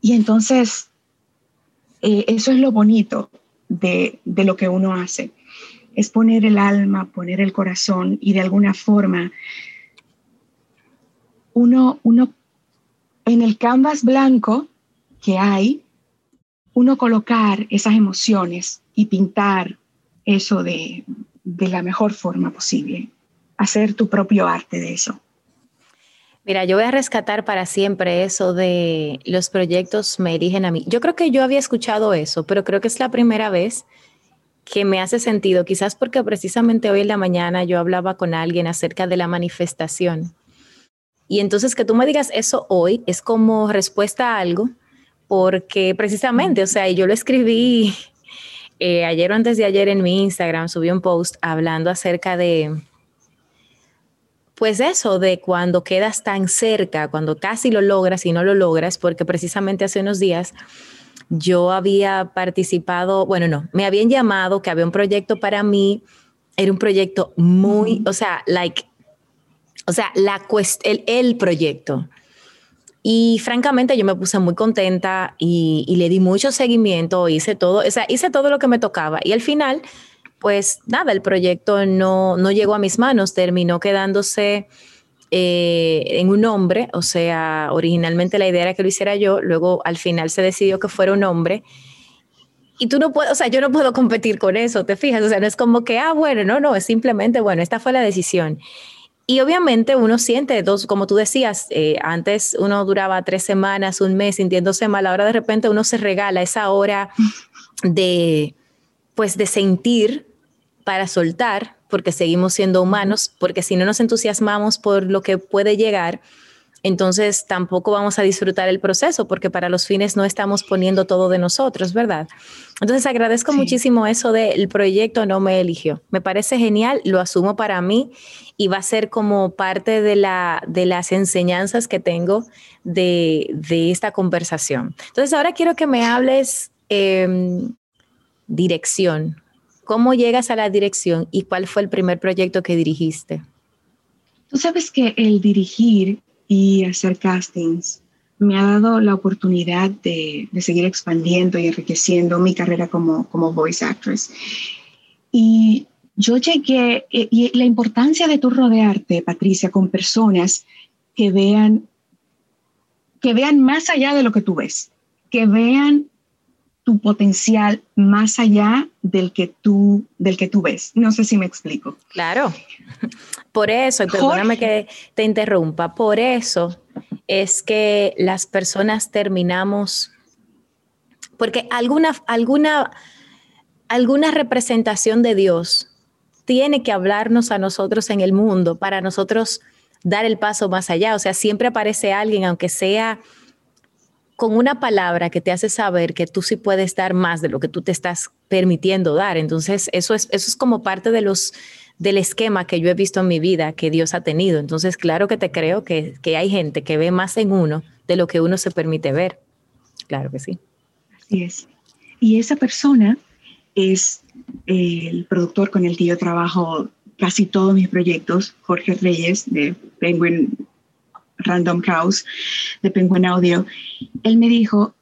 Y entonces, eh, eso es lo bonito, de, lo que uno hace. Es poner el alma, poner el corazón y de alguna forma uno, uno en el canvas blanco que hay, uno colocar esas emociones y pintar eso de, de la mejor forma posible, hacer tu propio arte de eso. Mira, yo voy a rescatar para siempre eso de los proyectos me eligen a mí. Yo creo que yo había escuchado eso, pero creo que es la primera vez que me hace sentido, quizás porque precisamente hoy en la mañana yo hablaba con alguien acerca de la manifestación. Y entonces que tú me digas eso hoy es como respuesta a algo, porque precisamente, o sea, yo lo escribí eh, ayer o antes de ayer en mi Instagram, subí un post hablando acerca de pues eso de cuando quedas tan cerca, cuando casi lo logras y no lo logras, porque precisamente hace unos días yo había participado, bueno, no, me habían llamado que había un proyecto para mí, era un proyecto muy, o sea, like, o sea, la el, el proyecto. Y francamente yo me puse muy contenta y, y, le di mucho seguimiento, hice todo, o sea, hice todo lo que me tocaba. Y al final, pues nada, el proyecto no, no llegó a mis manos, terminó quedándose eh, en un hombre, o sea, originalmente la idea era que lo hiciera yo, luego al final se decidió que fuera un hombre. Y tú no puedes, o sea, yo no puedo competir con eso, te fijas, o sea, no es como que, ah, bueno, no, no, es simplemente, bueno, esta fue la decisión. Y obviamente uno siente dos, como tú decías, eh, antes uno duraba tres semanas, un mes sintiéndose mal, ahora de repente uno se regala esa hora de, pues, de sentir para soltar porque seguimos siendo humanos, porque si no nos entusiasmamos por lo que puede llegar, entonces tampoco vamos a disfrutar el proceso, porque para los fines no estamos poniendo todo de nosotros, ¿verdad? Entonces agradezco muchísimo eso del proyecto no me eligió. Me parece genial, lo asumo para mí y va a ser como parte de, la, de las enseñanzas que tengo de, esta conversación. Entonces ahora quiero que me hables em, dirección. ¿Cómo llegas a la dirección y cuál fue el primer proyecto que dirigiste? Tú sabes que el dirigir y hacer castings me ha dado la oportunidad de, seguir expandiendo y enriqueciendo mi carrera como, como voice actress. Y yo llegué, y la importancia de tu rodearte, Patricia, con personas que vean, que vean más allá de lo que tú ves, que vean tu potencial más allá del que tú, del que tú ves. No sé si me explico. Claro. Por eso, y perdóname que te interrumpa, por eso es que las personas terminamos, porque alguna, alguna, alguna representación de Dios tiene que hablarnos a nosotros en el mundo para nosotros dar el paso más allá. O sea, siempre aparece alguien, aunque sea con una palabra que te hace saber que tú sí puedes dar más de lo que tú te estás permitiendo dar. Entonces, eso es, eso es como parte de los, del esquema que yo he visto en mi vida que Dios ha tenido. Entonces, claro que te creo que, que hay gente que ve más en uno de lo que uno se permite ver. Claro que sí. Así es. Y esa persona es el productor con el que yo trabajo casi todos mis proyectos, Jorge Reyes de Penguin Random House de Penguin Audio, él me dijo,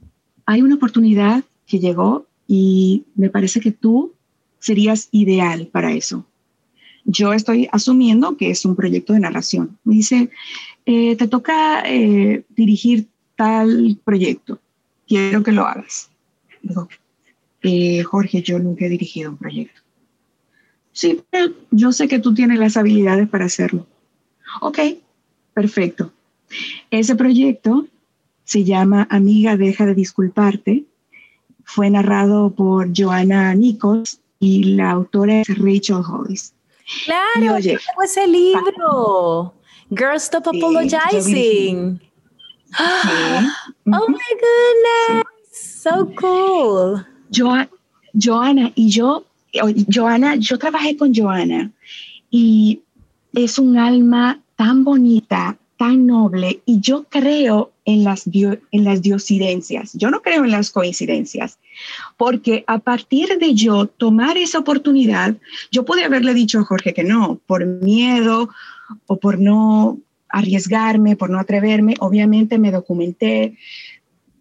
hay una oportunidad que llegó y me parece que tú serías ideal para eso. Yo estoy asumiendo que es un proyecto de narración. Me dice, eh, te toca eh, dirigir tal proyecto, quiero que lo hagas. Digo, eh, Jorge, yo nunca he dirigido un proyecto. Sí, pero yo sé que tú tienes las habilidades para hacerlo. Ok, perfecto. Ese proyecto se llama Amiga, deja de disculparte. Fue narrado por Joanna Nichols y la autora es Rachel Hollis. Claro, oye, ese libro. Girls Stop Apologizing. Oh my goodness, so cool. Joanna y yo, Joanna, yo trabajé con Joanna y es un alma tan bonita, tan noble y yo creo en las, en las diosidencias, yo no creo en las coincidencias, porque a partir de yo tomar esa oportunidad, yo pude haberle dicho a Jorge que no, por miedo o por no arriesgarme, por no atreverme, obviamente me documenté,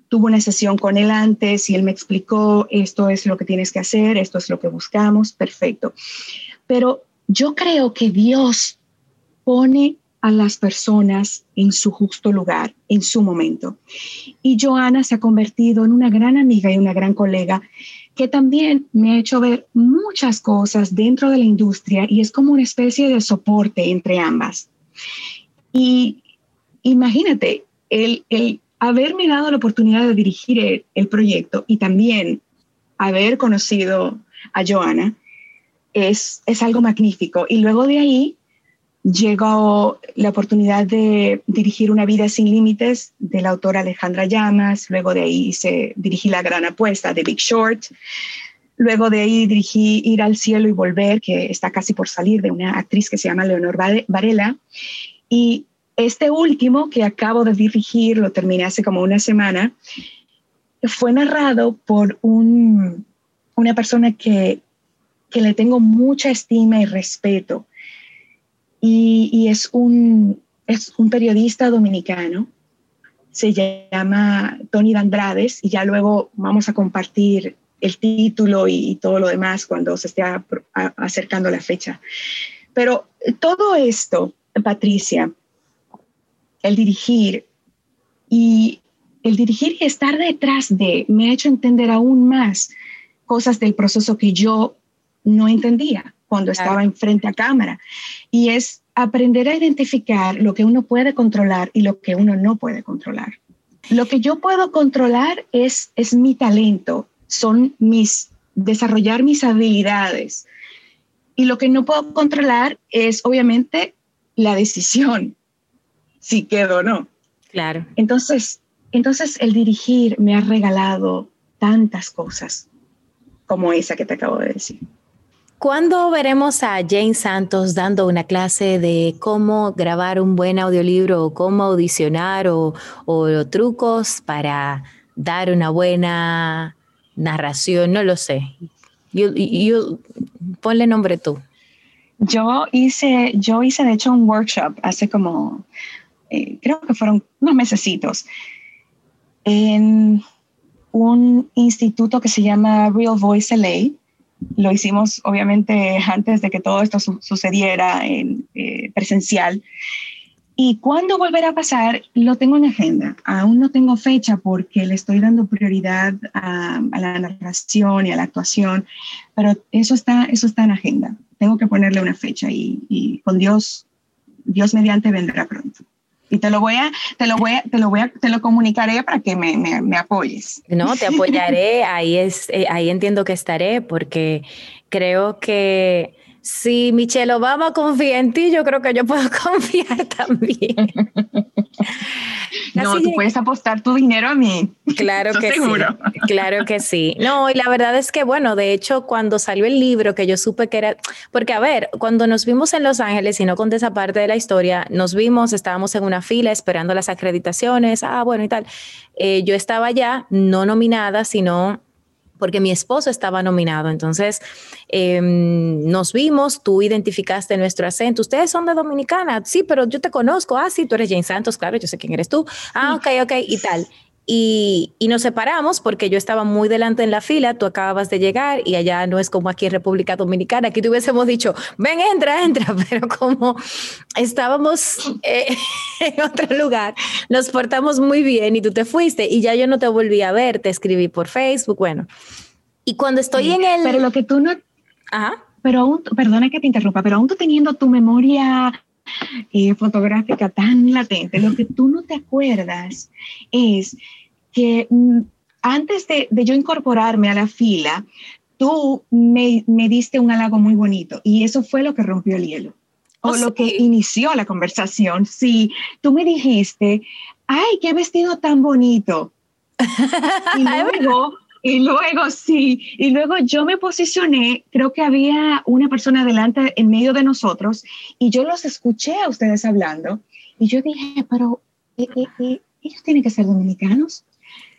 tuve una sesión con él antes y él me explicó, esto es lo que tienes que hacer, esto es lo que buscamos, perfecto. Pero yo creo que Dios pone a las personas en su justo lugar, en su momento. Y Joana se ha convertido en una gran amiga y una gran colega que también me ha hecho ver muchas cosas dentro de la industria y es como una especie de soporte entre ambas. Y imagínate, el, el haberme dado la oportunidad de dirigir el, proyecto y también haber conocido a Joana es, es algo magnífico. Y luego de ahí llegó la oportunidad de dirigir Una vida sin límites de la autora Alejandra Llamas, luego de ahí se dirigí La gran apuesta de Big Short, luego de ahí dirigí Ir al cielo y volver, que está casi por salir de una actriz que se llama Leonor Varela, y este último que acabo de dirigir, lo terminé hace como una semana, fue narrado por un, una persona que, que, le tengo mucha estima y respeto. Y, es, un, es un periodista dominicano. Se llama Tony Dandrades y ya luego vamos a compartir el título y, todo lo demás cuando se esté acercando la fecha. Pero todo esto, Patricia, el dirigir y el dirigir y estar detrás de me ha hecho entender aún más cosas del proceso que yo no entendía cuando estaba en frente a cámara. Y es aprender a identificar lo que uno puede controlar y lo que uno no puede controlar. Lo que yo puedo controlar es, es mi talento, son mis, desarrollar mis habilidades. Y lo que no puedo controlar es obviamente la decisión, si quedo o no. Claro. Entonces, entonces el dirigir me ha regalado tantas cosas como esa que te acabo de decir. ¿Cuándo veremos a Jane Santos dando una clase de cómo grabar un buen audiolibro o cómo audicionar o, trucos para dar una buena narración? No lo sé. ponle nombre tú. Yo hice, yo hice de hecho un workshop hace como, eh, creo que fueron unos mesecitos, en un instituto que se llama Real Voice LA lo hicimos obviamente antes de que todo esto sucediera en eh, presencial. Y cuando volverá a pasar, lo tengo en agenda. Aún no tengo fecha porque le estoy dando prioridad a, la narración y a la actuación, pero eso está, eso está en agenda. Tengo que ponerle una fecha y con Dios, Dios mediante vendrá pronto y te lo voy a, te lo voy a, te lo voy a, te lo comunicaré para que me, me, me apoyes. No, te apoyaré, ahí es, eh, ahí entiendo que estaré, porque creo que si Michelle Obama confía en ti, yo creo que yo puedo confiar también. no, tú puedes apostar tu dinero a mí. Claro que sí. Claro que sí. No, y la verdad es que, bueno, de hecho, cuando salió el libro, que yo supe que era, porque a ver, cuando nos vimos en Los Ángeles, y no conté esa parte de la historia, nos vimos, estábamos en una fila esperando las acreditaciones, ah, bueno y tal. Eh, yo estaba ya, no nominada, sino porque mi esposo estaba nominado. Entonces, em, nos vimos, tú identificaste nuestro acento. Ustedes son de Dominicana, sí, pero yo te conozco. Ah, sí, tú eres Jane Santos, claro, yo sé quién eres tú. Ah, ok, ok, y tal. Y, nos separamos porque yo estaba muy delante en la fila, tú acabas de llegar y allá no es como aquí en República Dominicana, aquí te hubiésemos dicho, ven, entra, entra, pero como estábamos eh, en otro lugar, nos portamos muy bien y tú te fuiste y ya yo no te volví a ver, te escribí por Facebook, bueno. Y cuando estoy en el... Pero lo que tú no... Ajá. Pero aún, perdona que te interrumpa, pero aún tú teniendo tu memoria eh, fotográfica tan latente, lo que tú no te acuerdas es que mm, antes de, yo incorporarme a la fila, tú me, diste un halago muy bonito y eso fue lo que rompió el hielo. O oh, lo que inició la conversación. Sí, tú me dijiste, ay, qué vestido tan bonito. y luego y luego, sí, y luego yo me posicioné, creo que había una persona delante en medio de nosotros y yo los escuché a ustedes hablando y yo dije, pero eh, eh, eh, ellos tienen que ser dominicanos.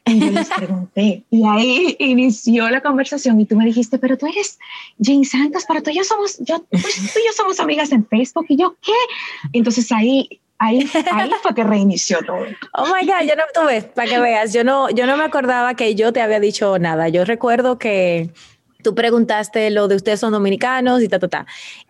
Y yo les pregunté, y ahí inició la conversación y tú me dijiste, pero tú eres Jane Santos, pero tú y yo somos, yo, pues, tú y yo somos amigas en Facebook. Y yo, ¿qué? Entonces ahí Ahí, ahí fue que reinició todo. Oh my God, yo no tuve, para que veas, yo no, yo no me acordaba que yo te había dicho nada. Yo recuerdo que tú preguntaste lo de ustedes son dominicanos y ta, ta, ta.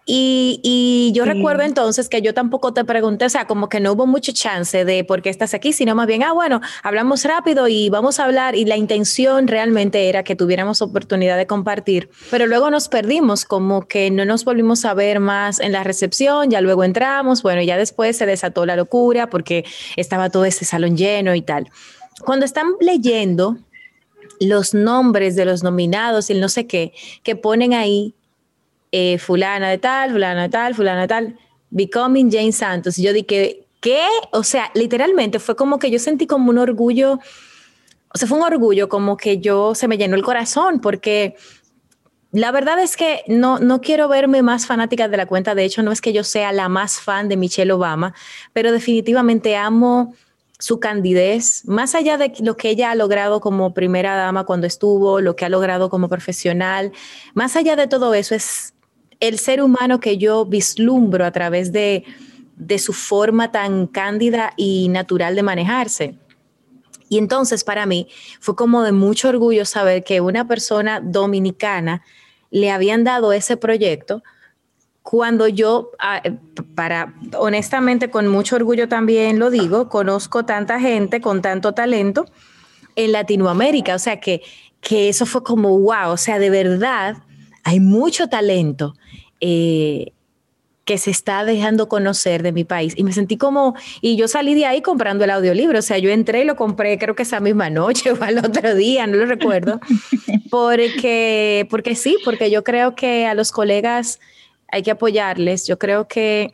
Y, y yo recuerdo entonces que yo tampoco te pregunté, o sea, como que no hubo mucha chance de por qué estás aquí, sino más bien, ah, bueno, hablamos rápido y vamos a hablar. Y la intención realmente era que tuviéramos oportunidad de compartir, pero luego nos perdimos, como que no nos volvimos a ver más en la recepción, ya luego entramos, bueno, ya después se desató la locura porque estaba todo ese salón lleno y tal. Cuando están leyendo los nombres de los nominados y el no sé qué, que ponen ahí eh, fulana de tal, fulana de tal, fulana de tal, Becoming Jane Santos. Y yo dije, ¿qué? O sea, literalmente fue como que yo sentí como un orgullo, o sea, fue un orgullo como que yo se me llenó el corazón porque la verdad es que no, no quiero verme más fanática de la cuenta. De hecho, no es que yo sea la más fan de Michelle Obama, pero definitivamente amo su candidez, más allá de lo que ella ha logrado como primera dama cuando estuvo, lo que ha logrado como profesional, más allá de todo eso es el ser humano que yo vislumbro a través de, de su forma tan cándida y natural de manejarse. Y entonces para mí fue como de mucho orgullo saber que una persona dominicana le habían dado ese proyecto cuando yo, ah, para honestamente, con mucho orgullo también lo digo, conozco tanta gente con tanto talento en Latinoamérica, o sea que, que eso fue como wow, o sea, de verdad hay mucho talento eh, que se está dejando conocer de mi país. Y me sentí como, y yo salí de ahí comprando el audiolibro, o sea, yo entré y lo compré creo que esa misma noche o al otro día, no lo recuerdo, porque, porque sí, porque yo creo que a los colegas hay que apoyarles. Yo creo que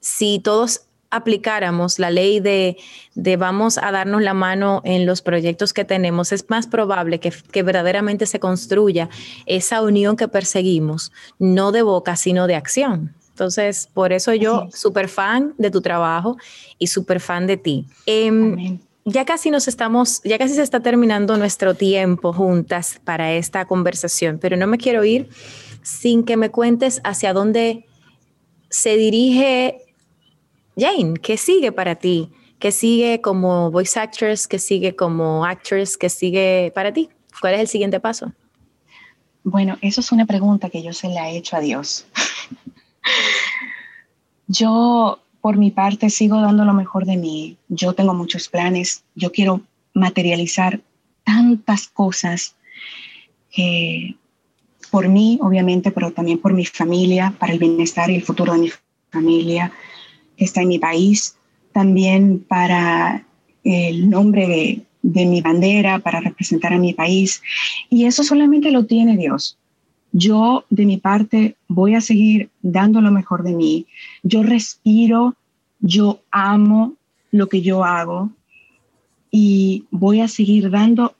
si todos aplicáramos la ley de, de, vamos a darnos la mano en los proyectos que tenemos, es más probable que, que, verdaderamente se construya esa unión que perseguimos, no de boca, sino de acción. Entonces, por eso yo, súper fan de tu trabajo y súper fan de ti. Eh, ya casi nos estamos, ya casi se está terminando nuestro tiempo juntas para esta conversación, pero no me quiero ir sin que me cuentes hacia dónde se dirige Jane, ¿qué sigue para ti? ¿Qué sigue como voice actress? ¿Qué sigue como actress? ¿Qué sigue para ti? ¿Cuál es el siguiente paso? Bueno, eso es una pregunta que yo se la he hecho a Dios. yo, por mi parte, sigo dando lo mejor de mí. Yo tengo muchos planes. Yo quiero materializar tantas cosas que por mí, obviamente, pero también por mi familia, para el bienestar y el futuro de mi familia que está en mi país, también para el nombre de, de mi bandera, para representar a mi país. Y eso solamente lo tiene Dios. Yo, de mi parte, voy a seguir dando lo mejor de mí. Yo respiro, yo amo lo que yo hago y voy a seguir dando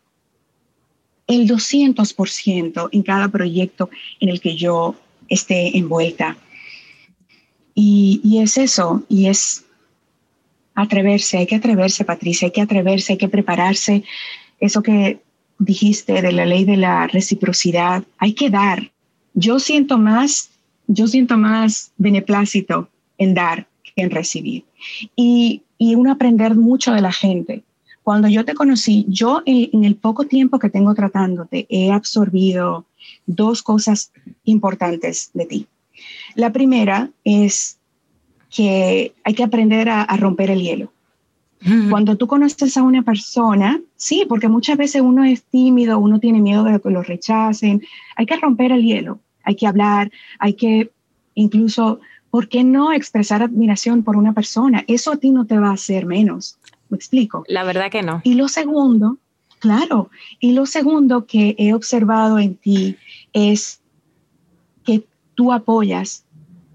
el 200% en cada proyecto en el que yo esté envuelta. Y, es eso, y es atreverse, hay que atreverse, Patricia, hay que atreverse, hay que prepararse. Eso que dijiste de la ley de la reciprocidad, hay que dar. Yo siento más, yo siento más beneplácito en dar que en recibir. Y, y uno aprender mucho de la gente. Cuando yo te conocí, yo en, el poco tiempo que tengo tratándote, he absorbido dos cosas importantes de ti. La primera es que hay que aprender a, romper el hielo. Cuando tú conoces a una persona, sí, porque muchas veces uno es tímido, uno tiene miedo de que lo rechacen, hay que romper el hielo, hay que hablar, hay que incluso, ¿por qué no expresar admiración por una persona? Eso a ti no te va a hacer menos. ¿Me explico? La verdad que no. Y lo segundo, claro, y lo segundo que he observado en ti es que tú apoyas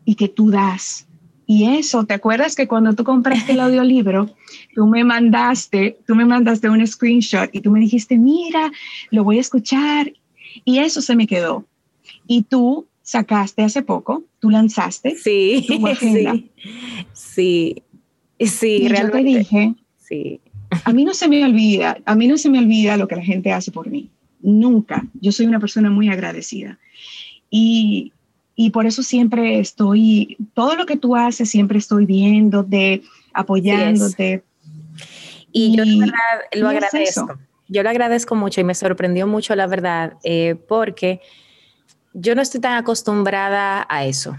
y que tú das. Y eso, ¿te acuerdas que cuando tú compraste el audiolibro, tú me mandaste, tú me mandaste un screenshot y tú me dijiste, mira, lo voy a escuchar. Y eso se me quedó. Y tú sacaste hace poco, tú lanzaste. Sí, sí, sí, sí, y realmente. Yo te dije, Sí. A mí no se me olvida, a mí no se me olvida lo que la gente hace por mí. Nunca. Yo soy una persona muy agradecida. Y, y por eso siempre estoy, todo lo que tú haces, siempre estoy viéndote, apoyándote. y, yo lo agradezco. Yo lo agradezco mucho y me sorprendió mucho, la verdad, eh, porque yo no estoy tan acostumbrada a eso.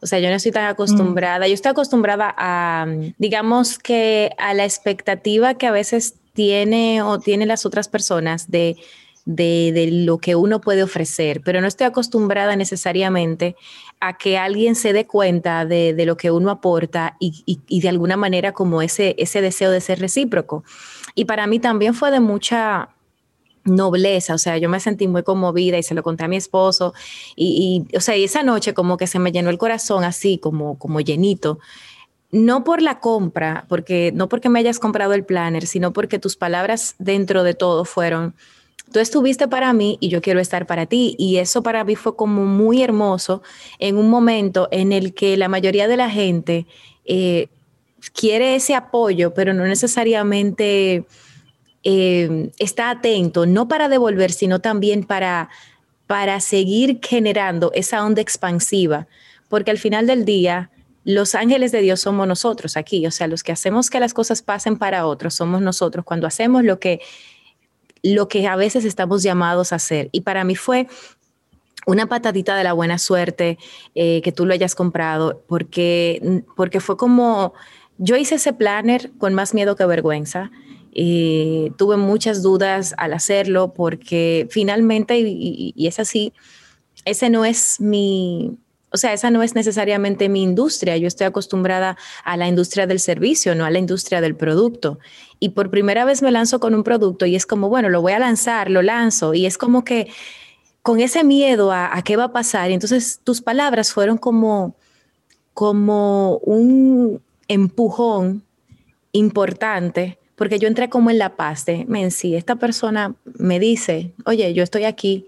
O sea, yo no estoy tan mm. acostumbrada, yo estoy acostumbrada a, digamos que a la expectativa que a veces tiene o tienen las otras personas de, de, lo que uno puede ofrecer, pero no estoy acostumbrada necesariamente a que alguien se dé cuenta de, de lo que uno aporta y, y, y, de alguna manera como ese, ese deseo de ser recíproco. Y para mí también fue de mucha, nobleza, o sea, yo me sentí muy conmovida y se lo conté a mi esposo y, o sea, y esa noche como que se me llenó el corazón así, como, como llenito, no por la compra, porque no porque me hayas comprado el planner, sino porque tus palabras dentro de todo fueron, tú estuviste para mí y yo quiero estar para ti. Y eso para mí fue como muy hermoso en un momento en el que la mayoría de la gente... Eh, quiere ese apoyo, pero no necesariamente eh, está atento, no para devolver, sino también para, para seguir generando esa onda expansiva, porque al final del día, los ángeles de Dios somos nosotros aquí, o sea, los que hacemos que las cosas pasen para otros somos nosotros cuando hacemos lo que lo que a veces estamos llamados a hacer. Y para mí fue una patadita de la buena suerte eh, que tú lo hayas comprado, porque, porque fue como, yo hice ese planner con más miedo que vergüenza. Y tuve muchas dudas al hacerlo porque finalmente, y es así, ese no es mi, o sea, esa no es necesariamente mi industria. Yo estoy acostumbrada a la industria del servicio, no a la industria del producto. Y por primera vez me lanzo con un producto y es como, bueno, lo voy a lanzar, lo lanzo. Y es como que con ese miedo a, qué va a pasar. Y entonces tus palabras fueron como, como un empujón importante, porque yo entré como en la paz de, men, si esta persona me dice, oye, yo estoy aquí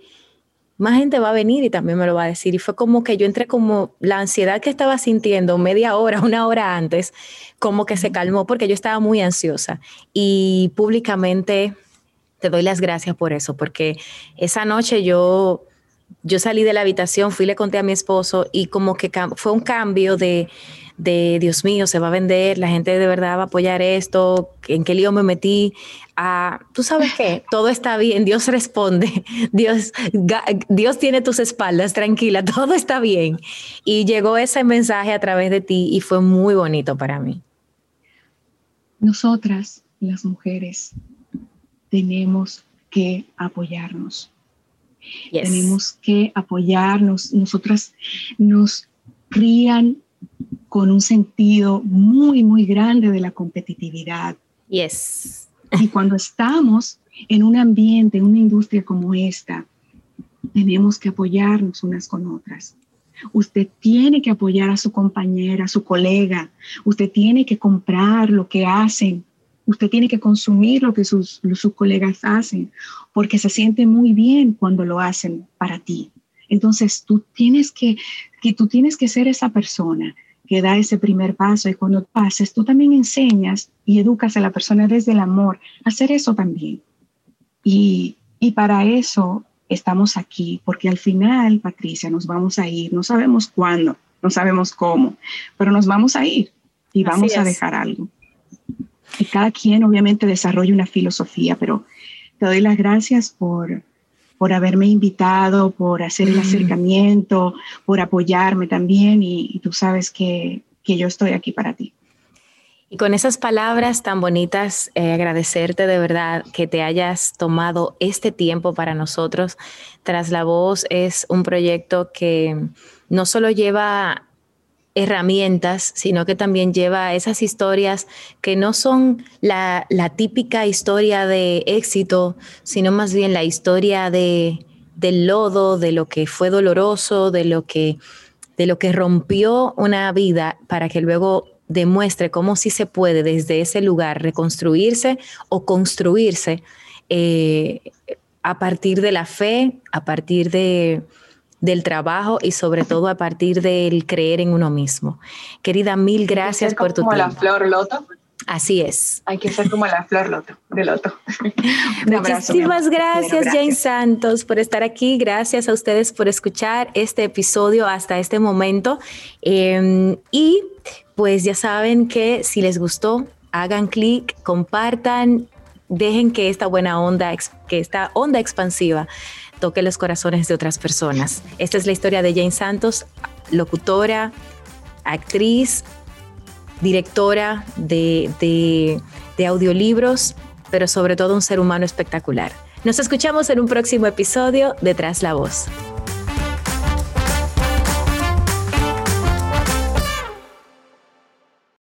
más gente va a venir y también me lo va a decir. Y fue como que yo entré como la ansiedad que estaba sintiendo media hora, una hora antes, como que se calmó porque yo estaba muy ansiosa. Y públicamente te doy las gracias por eso, porque esa noche yo, yo salí de la habitación, fui, le conté a mi esposo y como que fue un cambio de, de Dios mío, se va a vender, la gente de verdad va a apoyar esto, en qué lío me metí. Ah, Tú sabes qué, todo está bien, Dios responde, Dios, Dios tiene tus espaldas, tranquila, todo está bien. Y llegó ese mensaje a través de ti y fue muy bonito para mí. Nosotras, las mujeres, tenemos que apoyarnos. Tenemos que apoyarnos. Nosotras nos crían con un sentido muy, muy grande de la competitividad. Yes. Y cuando estamos en un ambiente, en una industria como esta, tenemos que apoyarnos unas con otras. Usted tiene que apoyar a su compañera, a su colega. Usted tiene que comprar lo que hacen. Usted tiene que consumir lo que sus, sus colegas hacen, porque se siente muy bien cuando lo hacen para ti. Entonces tú tienes que, que tú tienes que ser esa persona que da ese primer paso y cuando pases, tú también enseñas y educas a la persona desde el amor a hacer eso también. Y, y para eso estamos aquí, porque al final, Patricia, nos vamos a ir, no sabemos cuándo, no sabemos cómo, pero nos vamos a ir y vamos a dejar algo. Y cada quien obviamente desarrolla una filosofía, pero te doy las gracias por, por haberme invitado, por hacer el mm. acercamiento, por apoyarme también y, tú sabes que, yo estoy aquí para ti. Y con esas palabras tan bonitas, eh, agradecerte de verdad que te hayas tomado este tiempo para nosotros. Tras la voz es un proyecto que no solo lleva herramientas, sino que también lleva esas historias que no son la, típica historia de éxito, sino más bien la historia de, del lodo, de lo que fue doloroso, de lo que, de lo que rompió una vida para que luego demuestre cómo sí se puede desde ese lugar reconstruirse o construirse eh, a partir de la fe, a partir de, del trabajo y sobre todo a partir del creer en uno mismo. Querida, mil gracias por tu como la flor loto. Así es. Hay que ser como la flor loto, de loto. Muchísimas gracias, Jane Santos, por estar aquí. Gracias a ustedes por escuchar este episodio hasta este momento. Em, y pues ya saben que si les gustó, hagan clic, compartan, dejen que esta buena onda, que esta onda expansiva toque los corazones de otras personas. Esta es la historia de Jane Santos, locutora, actriz, directora de, de, audiolibros, pero sobre todo un ser humano espectacular. Nos escuchamos en un próximo episodio de Tras la Voz.